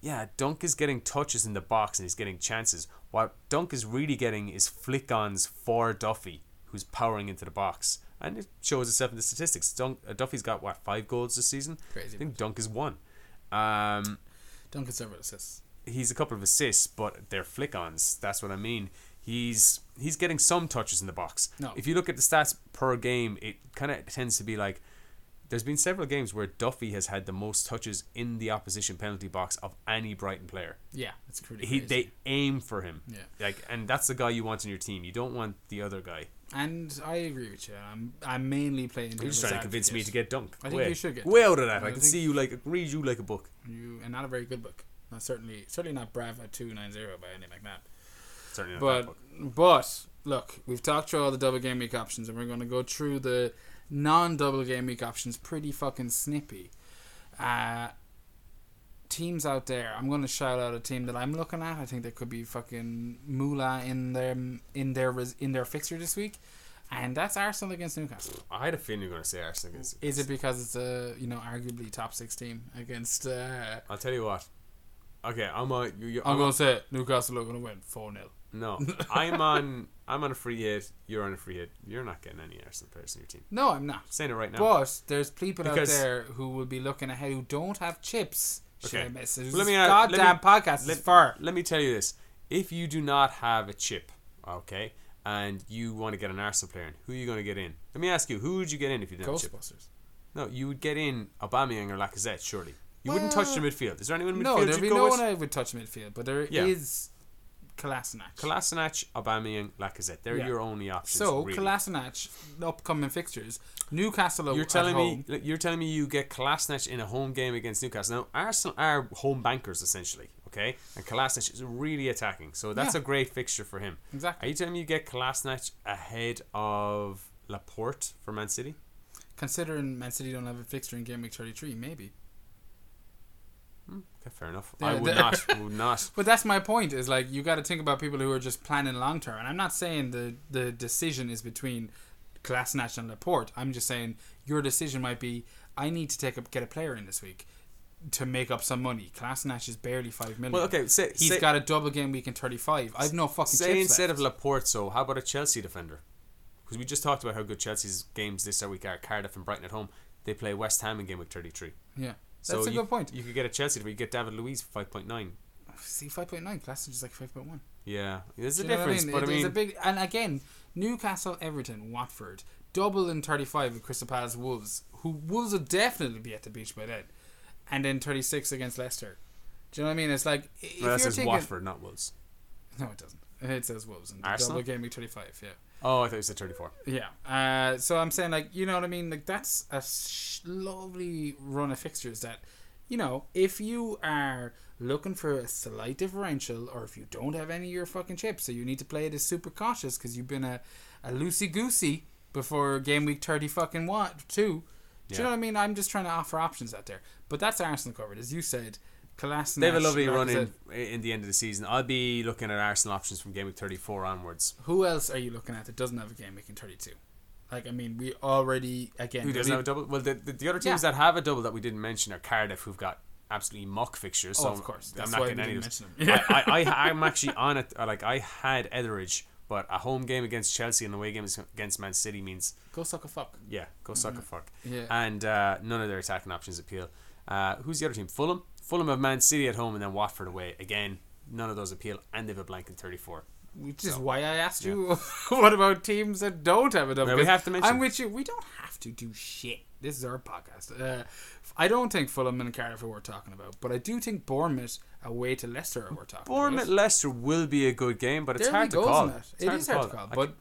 yeah, Dunk is getting touches in the box and he's getting chances. What Dunk is really getting is flick-ons for Duffy, who's powering into the box, and it shows itself in the statistics. Dunk, uh, Duffy's got what five goals this season. Crazy I think Dunk is one. Um, Dunk has several assists. he's a couple of assists, but they're flick-ons. That's what I mean. He's he's getting some touches in the box. No. If you look at the stats per game, it kind of tends to be like there's been several games where Duffy has had the most touches in the opposition penalty box of any Brighton player. Yeah, it's pretty. He crazy. they aim for him. Yeah. Like and that's the guy you want in your team. You don't want the other guy. And I agree with you. I'm I'm mainly playing. You're just trying to convince me to get Dunk. I think way, you should get way out of that. I I, can see you like read you like a book. you, and not a very good book. Not certainly certainly not Brava two nine zero by like that. Certainly not But but look, we've talked through all the double game week options, and we're going to go through the non double game week options pretty fucking snippy. Uh, teams out there, I'm going to shout out a team that I'm looking at. I think there could be fucking moolah in their in their in their fixture this week, and that's Arsenal against Newcastle. I had a feeling you were going to say Arsenal. against- Is it because it's a you know arguably top six team against? Uh, I'll tell you what. Okay, I'm on. You, you, I'm I'm on to say Newcastle are going to win four 0 no, <laughs> I'm on. I'm on a free hit. You're on a free hit. You're not getting any Arsenal players in your team. No, I'm not. saying it right now. But there's people Because- out there who will be looking ahead who don't have chips. Okay. Miss. Well, Let let me uh, let me- podcast let, is far. let me tell you this: if you do not have a chip, okay, and you want to get an Arsenal player in, who are you going to get in? Let me ask you: who would you get in if you didn't have a chip? Ghostbusters. No, you would get in Aubameyang or Lacazette, surely. You wouldn't touch the midfield. Is there anyone in No, midfield there'd you'd be no with? one I would touch midfield, but there is Yeah. Kolasinac. Kolasinac, Aubameyang, Lacazette. They're Yeah. your only options. so really. Kolasinac, upcoming fixtures, Newcastle. You're telling me you're telling me you get Kolasinac in a home game against Newcastle. Now Arsenal are home bankers essentially, okay? And Kolasinac is really attacking, so that's Yeah. a great fixture for him. Are exactly. you telling me you get Kolasinac ahead of Laporte for Man City? Considering Man City don't have a fixture in game week 33, maybe. Okay, fair enough. Yeah, I would not. Would <laughs> not. But that's my point. Is like you got to think about people who are just planning long term. And I'm not saying the the decision is between Kolasinac and Laporte. I'm just saying your decision might be I need to take a, get a player in this week to make up some money. Kolasinac is barely five million. Well, okay. Say, He's say, got a double game week in 35. I've no fucking say instead left. of Laporte, so how about a Chelsea defender? Because we just talked about how good Chelsea's games this week are. Cardiff and Brighton at home. They play West Ham in game week thirty three. yeah, So that's a you, good point. You could get a Chelsea defender. You get David Luiz five point nine. See, 5.9. Kolasinac is like 5.1. Yeah, there's a Do you know what difference, but I It is mean, a big and again Newcastle, Everton, Watford, double in thirty five with Crystal Palace, Wolves, who Wolves will definitely be at the beach by then, and then thirty six against Leicester. Do you know what I mean? It's like if that says thinking, Watford, not Wolves. no, it doesn't. It says Wolves and Arsenal? double game week thirty five. Yeah, Oh, I thought you said 34. yeah. Uh, so I'm saying like you know what I mean? Like that's a sh- lovely run of fixtures that. You know, if you are looking for a slight differential, or if you don't have any of your fucking chips, so you need to play it as super cautious because you've been a, a loosey goosey before game week thirty fucking one two. Do Yeah. you know what I mean? I'm just trying to offer options out there, but that's Arsenal covered, as you said. Kolasinac, They have a lovely run in, in the end of the season. I'll be looking at Arsenal options from game week 34 onwards. Who else are you looking at that doesn't have a game week in thirty two? Like I mean, we already again. Who doesn't have a double? Well, the, the, the other teams Yeah. that have a double that we didn't mention are Cardiff, who've got absolutely mock fixtures. Oh, So of course. I'm not why getting we any of mention them. I, I, I, I'm <laughs> actually on it. Like I had Etheridge But a home game against Chelsea and the away game against Man City means Go suck a fuck. yeah, go suck a fuck. Yeah. And uh, none of their attacking options appeal. Uh, who's the other team? Fulham. Fulham have Man City at home and then Watford away. Again, none of those appeal, and they've a blank in thirty four. Which is why I asked you, <laughs> what about teams that don't have a double? Yeah, we have to mention- I'm with you. We don't have to do shit. This is our podcast. Uh, I don't think Fulham and Cardiff are worth talking about, but I do think Bournemouth away to Leicester are worth talking Bournemouth about. Leicester will be a good game, but it's There hard to call. it. It's It is hard to call. But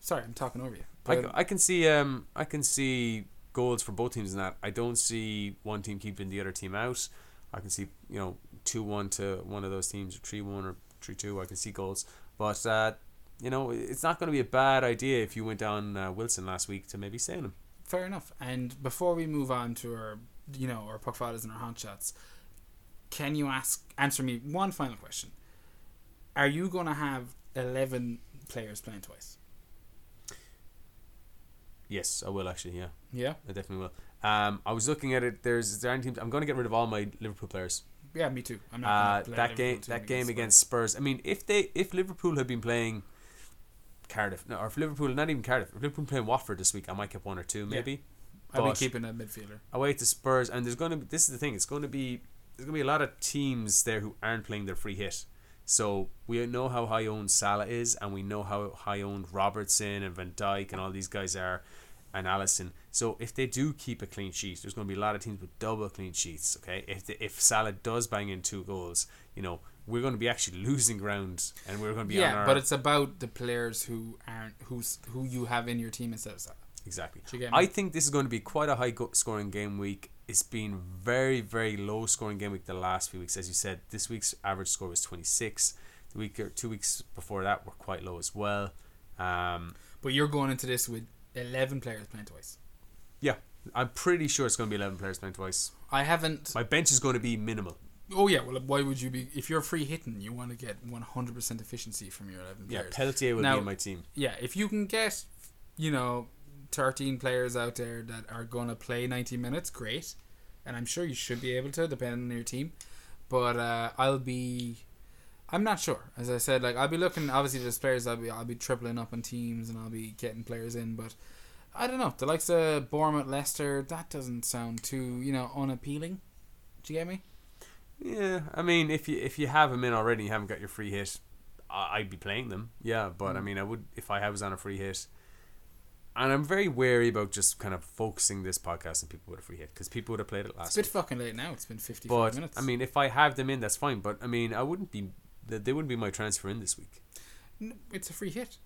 sorry, I'm talking over you. I, But I can see um I can see goals for both teams in that. I don't see one team keeping the other team out. I can see you know two one to one of those teams or three one or three two. I can see goals, but uh, you know it's not going to be a bad idea if you went down uh, Wilson last week to maybe save him. fair enough. And before we move on to our, you know, our puck fathers and our hot shots, can you ask answer me one final question? Are you going to have eleven players playing twice? Yes, I will actually. Yeah, Yeah. I definitely will. Um, I was looking at it. There's is there any teams? I'm going to get rid of all my Liverpool players. Yeah, me too. I'm Uh, not gonna play that game, that team game against Spurs. I mean, if they, if Liverpool had been playing Cardiff, no, or if Liverpool, not even Cardiff, if Liverpool playing Watford this week, I might get one or two, maybe. I'll be keeping a midfielder. Away to Spurs, and there's going to be. This is the thing. It's going to be. There's going to be a lot of teams there who aren't playing their free hit. So we know how high owned Salah is, and we know how high owned Robertson and Van Dijk and all these guys are, and Alisson. So if they do keep a clean sheet, there's going to be a lot of teams with double clean sheets. Okay, if the, if Salah does bang in two goals, you know we're going to be actually <laughs> losing ground, and we're going to be on Yeah, but it's about the players who aren't who's who you have in your team instead of Salah. Exactly. Do you get me? I think this is going to be quite a high go- scoring game week. It's been very, very low scoring game week the last few weeks. As you said, this week's average score was 26. The week or two weeks before that were quite low as well. Um, But you're going into this with eleven players playing twice. yeah, I'm pretty sure it's going to be 11 players playing twice. I haven't. My bench is going to be minimal. Oh yeah, well, why would you be if you're free hitting? You want to get 100 percent efficiency from your 11 Yeah, players. Pelletier will Now- be in my team. yeah, if you can get, you know, 13 players out there that are going to play 90 minutes, great. And I'm sure you should be able to, depending on your team. But uh, I'll be. I'm not sure. As I said, like I'll be looking. Obviously, there's players. I'll be. I'll be tripling up on teams, and I'll be getting players in. But I don't know. The likes of Bournemouth, Leicester. That doesn't sound too, you know, unappealing. Do you get me? Yeah, I mean, if you if you have them in already, you haven't got your free hit, I- I'd be playing them. Yeah, but I Mm. mean, I would if I was on a free hit. And I'm very wary about just kind of focusing this podcast on people with a free hit because people would have played it It's last a bit week. fucking late now. It's been 55 But minutes. I mean, if I have them in, that's fine. But I mean, I wouldn't be. They they wouldn't be my transfer in this week. It's a free hit.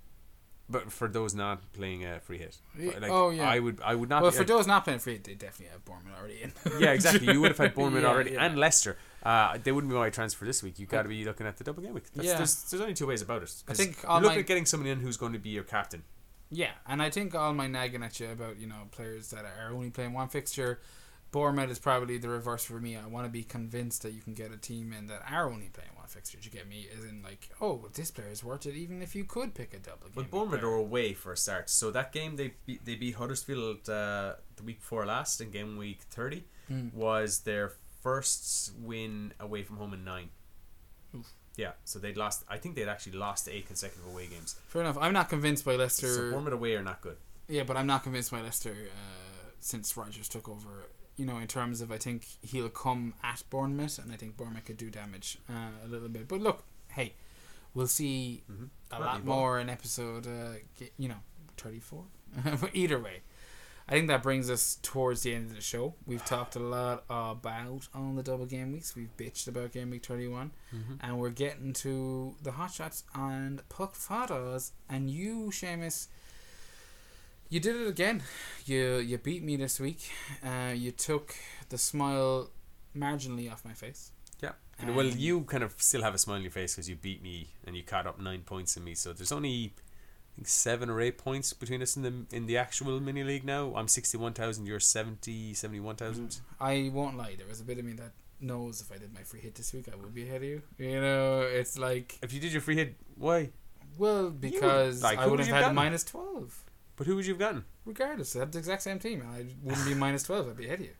But for those not playing a free hit, like, oh, yeah. I would I would not. well, be- for those not playing free, hit, they definitely have Bournemouth already in. yeah, exactly. You would have had Bournemouth <laughs> Yeah, already yeah. and Leicester. Uh, they wouldn't be my transfer this week. You got to be looking at the double game week. That's, Yeah. there's, there's only two ways about it. I think all looking my- at getting someone in who's going to be your captain. Yeah, and I think all my nagging at you about you know players that are only playing one fixture, Bournemouth is probably the reverse for me. I want to be convinced that you can get a team in that are only playing one fixture. You get me? Is in like, oh, this player is worth it, even if you could pick a double. But Bournemouth player. are away for a start. So that game they beat, they beat Huddersfield uh, the week before last in game week 30 Mm. was their first win away from home in nine. Oof. Yeah, so they'd lost. I think they'd actually lost eight consecutive away games. Fair enough. I'm not convinced by Leicester. So Bournemouth away are not good. Yeah, but I'm not convinced by Leicester uh, since Rodgers took over. You know, in terms of I think he'll come at Bournemouth, and I think Bournemouth could do damage uh, a little bit. But look, hey, we'll see Mm-hmm. a lot more in episode, uh, you know, 34. <laughs> but either way, I think that brings us towards the end of the show. We've talked a lot about on the double game weeks. We've bitched about game week 31. Mm-hmm. And we're getting to the hot shots and puck photos. And you, Seamus, you did it again. You you beat me this week. Uh, you took the smile marginally off my face. Yeah. well, you kind of still have a smile on your face because you beat me and you caught up nine points in me. So there's only I think seven or eight points between us in the in the actual mini league now. I'm sixty one thousand. You're 70, 71,000. I won't lie. There was a bit of me that knows if I did my free hit this week, I would be ahead of you. You know, it's like If you did your free hit, why? well because like, I would have had a minus twelve. But who would you have gotten? Regardless, I had the exact same team. I wouldn't be minus twelve. I'd be ahead of you.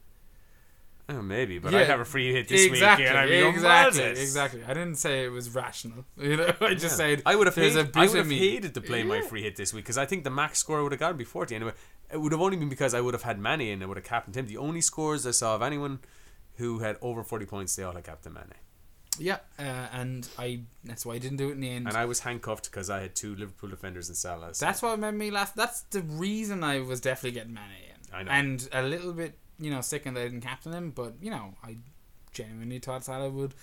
Oh, maybe, but Yeah, I have a free hit this exactly, week, and I'd be exactly, "Moses." exactly. I didn't say it was rational. <laughs> You know, I just Yeah. said I would have hated, a I would have hated to play my free hit this week because I think the max score would have got to be 40 anyway. It would have only been because I would have had Mane and I would have captained him. The only scores I saw of anyone who had over 40 points, they all had Captain Mane. Yeah, uh, and I that's why I didn't do it in the end. And I was handcuffed because I had two Liverpool defenders in Salah. so- That's what made me laugh. That's the reason I was definitely getting Mane in. I know. And a little bit, you know, sickened that I didn't captain him, but you know, I genuinely thought Salah would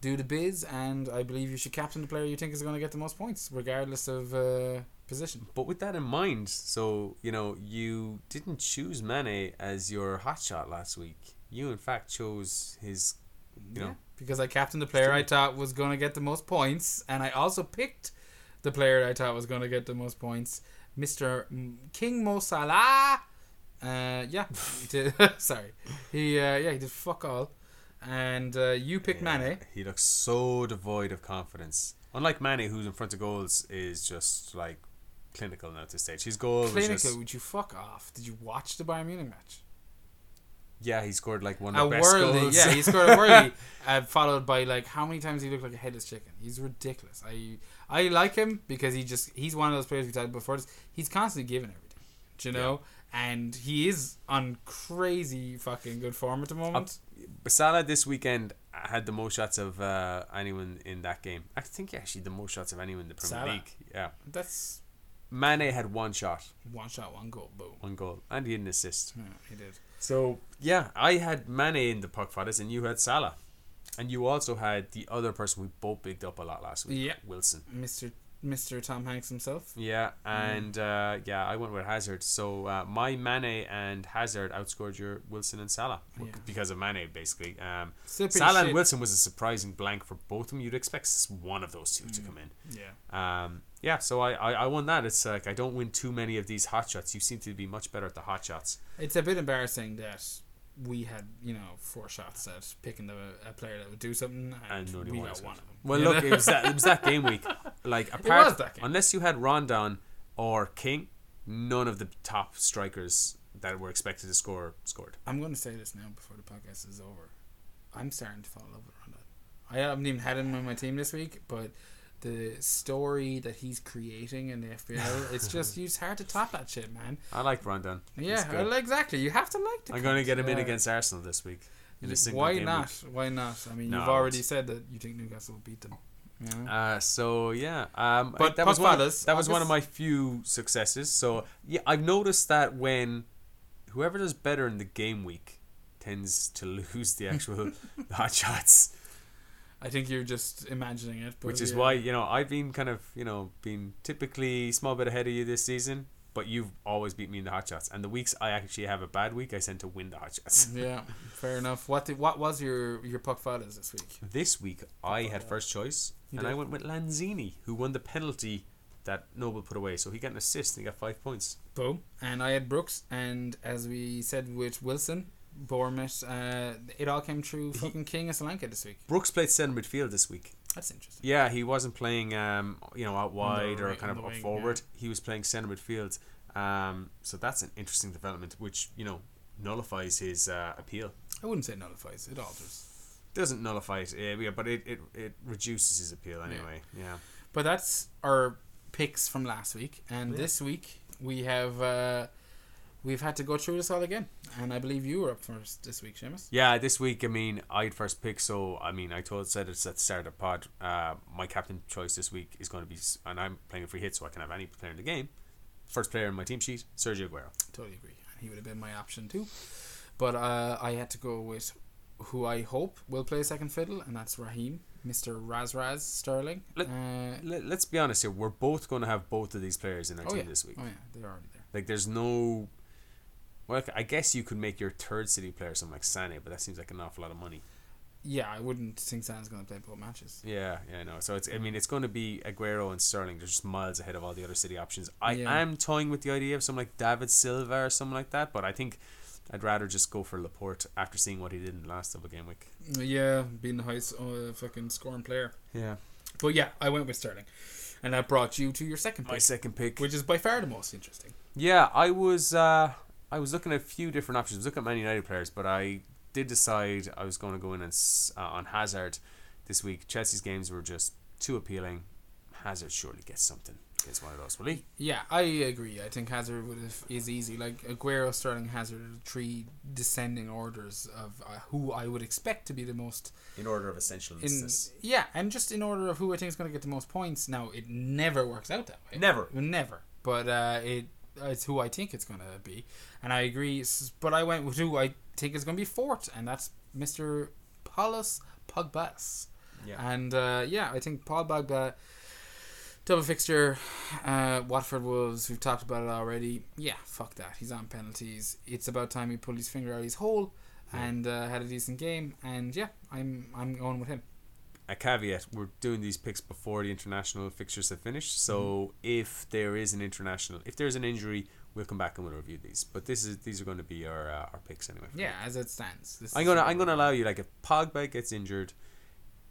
do the biz, and I believe you should captain the player you think is going to get the most points, regardless of uh, position. But with that in mind, so, you know, you didn't choose Mane as your hotshot last week. You, in fact, chose his, you know, because I captained the player I thought was going to get the most points, and I also picked the player I thought was going to get the most points, Mister King Mo Salah. Uh, yeah, he <laughs> did. <laughs> sorry, he uh, yeah he did fuck all, and uh, you picked Yeah, Mane. He looks so devoid of confidence. Unlike Mane, who's in front of goals, is just like clinical now at this stage. His goal was Clinical, just would you fuck off? Did you watch the Bayern Munich match? Yeah, he scored like one A of the best worldly, goals. yeah, he scored a worldly, <laughs> uh, followed by like how many times he looked like a headless chicken. He's ridiculous. I I like him because he just he's one of those players we talked about before. this, He's constantly giving everything, do you know, and he is on crazy fucking good form at the moment. Salah this weekend had the most shots of uh, anyone in that game. I think he actually the most shots of anyone in the Premier Salah. League. Yeah, That's Mane had one shot, one shot, one goal, boom. one goal, and he had an assist. Yeah, he did. So yeah, I had Mane in the puck fighters, and you had Salah, and you also had the other person we both picked up a lot last week. Yeah. Wilson. Mister Mister Tom Hanks himself. Yeah, and uh, yeah, I went with Hazard. So uh, my Mane and Hazard outscored your Wilson and Salah Yeah. because of Mane, basically. Um, Salah shit. and Wilson was a surprising blank for both of them. You'd expect one of those two Mm. to come in. Yeah. Um, yeah, so I, I, I won that. It's like I don't win too many of these hot shots. You seem to be much better at the hot shots. It's a bit embarrassing that we had, you know, four shots at picking the, a player that would do something, and, And we got one of them. Well, look, it was that it was that game week. <laughs> Like apart, game. unless you had Rondon or King, none of the top strikers that were expected to score scored. I'm going to say this now before the podcast is over. I'm starting to fall in love with Rondon. I haven't even had him on my team this week, but the story that he's creating in the FPL, it's <laughs> just it's hard to top that shit, man. I like Rondon. Yeah, well, exactly. You have to like the. I'm going to get him in Uh, against Arsenal this week. In a single Why not? week. Why not? I mean, No, you've already said that you think Newcastle will beat them. Yeah. Uh, so yeah, um, But that was one. Of, that was one of my few successes. So yeah, I've noticed that when whoever does better in the game week tends to <laughs> lose the actual <laughs> hot shots, I think you're just imagining it, which is yeah. why you know I've been kind of you know been typically small bit ahead of you this season. But you've always beat me in the hot shots, and the weeks I actually have a bad week, I tend to win the hot shots. <laughs> Yeah, fair enough. What did, what was your your puck fathers this week? This week I had first choice, You and I went with Lanzini, who won the penalty that Noble put away. So he got an assist and he got five points. Boom. And I had Brooks, and as we said with Wilson, Bournemouth, uh, it all came true. Fucking King of Sri Lanka this week. Brooks played centre midfield this week. That's interesting. Yeah, he wasn't playing, um, you know, out wide or right, kind of up wing, forward. He was playing centre midfield. Um, so that's an interesting development, which you know nullifies his uh, appeal. I wouldn't say nullifies. It alters. Doesn't nullify it, uh, yeah, but it, it, it reduces his appeal anyway. Yeah. But that's our picks from last week, and Yeah. this week we have uh, we've had to go through this all again. And I believe you were up first this week, Seamus. Yeah, this week, I mean, I'd first pick, so I mean, I told said it's at the start of the pod. Uh, my captain choice this week is going to be, and I'm playing a free hit, so I can have any player in the game. First player in my team sheet, Sergio Aguero. Totally agree. He would have been my option too. But uh, I had to go with who I hope will play second fiddle, and that's Raheem, Mr. Raz Raz Sterling. Let- uh, Let, let's be honest here, we're both going to have both of these players in our oh, team yeah. this week. Oh, yeah, they're already there. Like, there's no. Well, I guess you could make your third City player something like Sane, but that seems like an awful lot of money. Yeah, I wouldn't think Sane's going to play both matches. Yeah, yeah, I know. So it's, I mean, it's going to be Aguero and Sterling. They're just miles ahead of all the other City options. I Yeah. am toying with the idea of someone like David Silva or something like that, but I think I'd rather just go for Laporte after seeing what he did in the last double game week. Yeah, being the highest uh, fucking scoring player. Yeah. But yeah, I went with Sterling. And that brought you to your second My pick, second pick. which is by far the most interesting. Yeah, I was uh, I was looking at a few different options. I was looking at Man United players, but I did decide I was going to go in and, uh, on Hazard this week. Chelsea's games were just too appealing. Hazard surely gets something against one of those, will he? Yeah, I agree. I think Hazard would have, is easy. Like Aguero, Sterling, Hazard, are three descending orders of uh, who I would expect to be the most In order of essential in. Yeah, and just in order of who I think is going to get the most points. Now it never works out that way. Never. never. But uh, it it's who I think it's going to be, and I agree. But I went with who I think is going to be fourth, and that's Mister Paulus Pogbas. Yeah. And uh, yeah, I think Paul Pogba double fixture. Uh, Watford Wolves. We've talked about it already. Yeah, fuck that. He's on penalties. It's about time he pulled his finger out of his hole and uh, had a decent game. And yeah, I'm I'm going with him. A caveat we're doing these picks before the international fixtures have finished so Mm-hmm. if there is an international if there's an injury we'll come back and we'll review these but this is these are going to be our uh, our picks anyway Yeah, now. as it stands. I'm gonna i'm gonna allow you like if pogba gets injured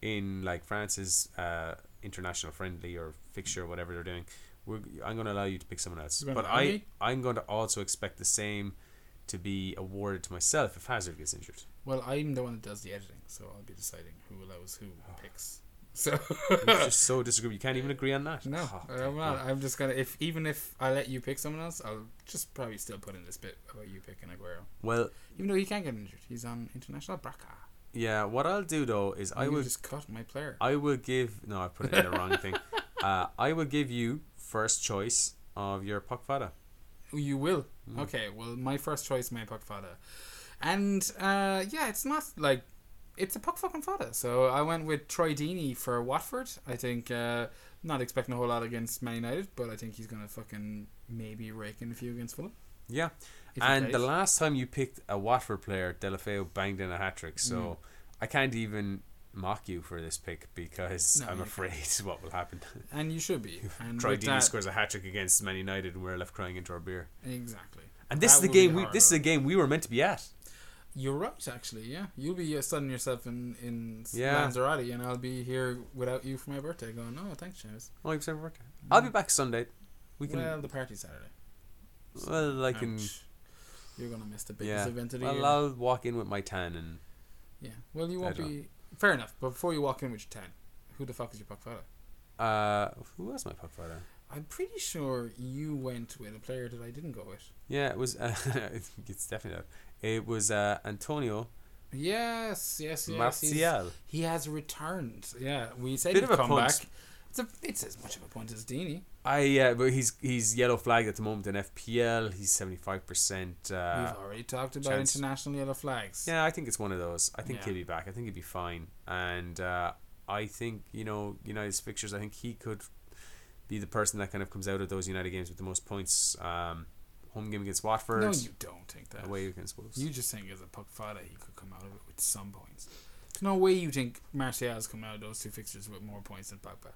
in like france's uh international friendly or fixture or whatever they're doing we're, i'm gonna allow you to pick someone else but i i'm going to also expect the same to be awarded to myself if hazard gets injured Well, I'm the one that does the editing, so I'll be deciding who allows who picks. So It's <laughs> just so disagree you can't even agree on that no, Oh, I'm not. I'm just gonna. If even if I let you pick someone else, I'll just probably still put in this bit about you picking Aguero, well even though he can't get injured. He's on international braca. yeah what i'll do though is i will just cut my player. I will give no, I put it in the wrong thing. <laughs> Uh, I will give you first choice of your puck fada. You will. Mm. Okay. Well, my first choice, my puck fada, and uh, yeah, it's not like it's a puck fucking fada. So I went with Troy Deeney for Watford. I think uh, not expecting a whole lot against Man United, but I think he's gonna fucking maybe rake in a few against Fulham. Yeah, and the last time you picked a Watford player, Deulofeu banged in a hat trick. So Mm. I can't even mock you for this pick because No, I'm afraid <laughs> what will happen. and you should be. <laughs> And Troy Deeney that- scores a hat trick against Man United, and we're left crying into our beer. exactly. And this That is the game. We, this is a game we were meant to be at. You're right, actually. Yeah, you'll be uh, studying yourself in in Yeah. Lanzarote, and I'll be here without you for my birthday. Going, no, thanks, James. Oh, you've never worked. I'll be back Sunday. We can. well, the party's Saturday. Well, I can. You're gonna miss the biggest Yeah. event of the Well, year. I'll walk in with my tan and yeah. Well, you won't be. Fair enough. But before you walk in with your ten, who the fuck is your puck photo? Uh, who was my puck fighter? I'm pretty sure you went with a player that I didn't go with. Yeah, it was. Uh, <laughs> it's definitely that. It was uh, Antonio Yes, yes, yes. Martial. He has returned. Yeah, we said Bit he'd of a come back. It's a, it's as much of a punt as Deeney. I yeah, but he's he's yellow flagged at the moment in FPL. He's seventy five percent. Uh, We've already talked about chance. international yellow flags. Yeah, I think it's one of those. I think Yeah. he'll be back. I think he'll be fine. And uh, I think you know United's fixtures. I think he could be the person that kind of comes out of those United games with the most points. Um, home game against Watford. No, you don't think that. away against Wolves. You just think as a puck fada he could come out of it with some points. There's no way you think Martial's come out of those two fixtures with more points than Pogba.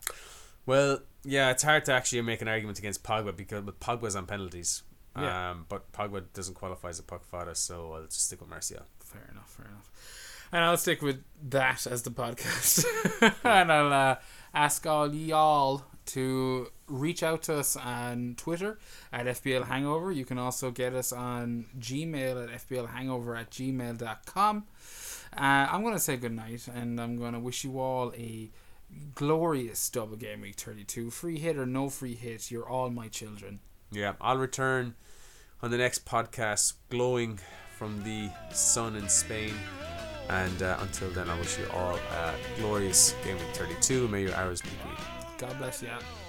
Well, yeah, it's hard to actually make an argument against Pogba because but Pogba's on penalties. Yeah. Um, but Pogba doesn't qualify as a puck fada, so I'll just stick with Martial. Fair enough, fair enough. And I'll stick with that as the podcast. <laughs> <laughs> and I'll uh, ask all y'all to reach out to us on Twitter at FPL Hangover. You can also get us on Gmail at FPLHangover at gmail.com. Uh, I'm going to say goodnight and I'm going to wish you all a glorious double game week 32. Free hit or no free hit, you're all my children. Yeah, I'll return on the next podcast, glowing from the sun in Spain. And uh, until then, I wish you all a glorious game week 32. May your arrows be green. God bless you.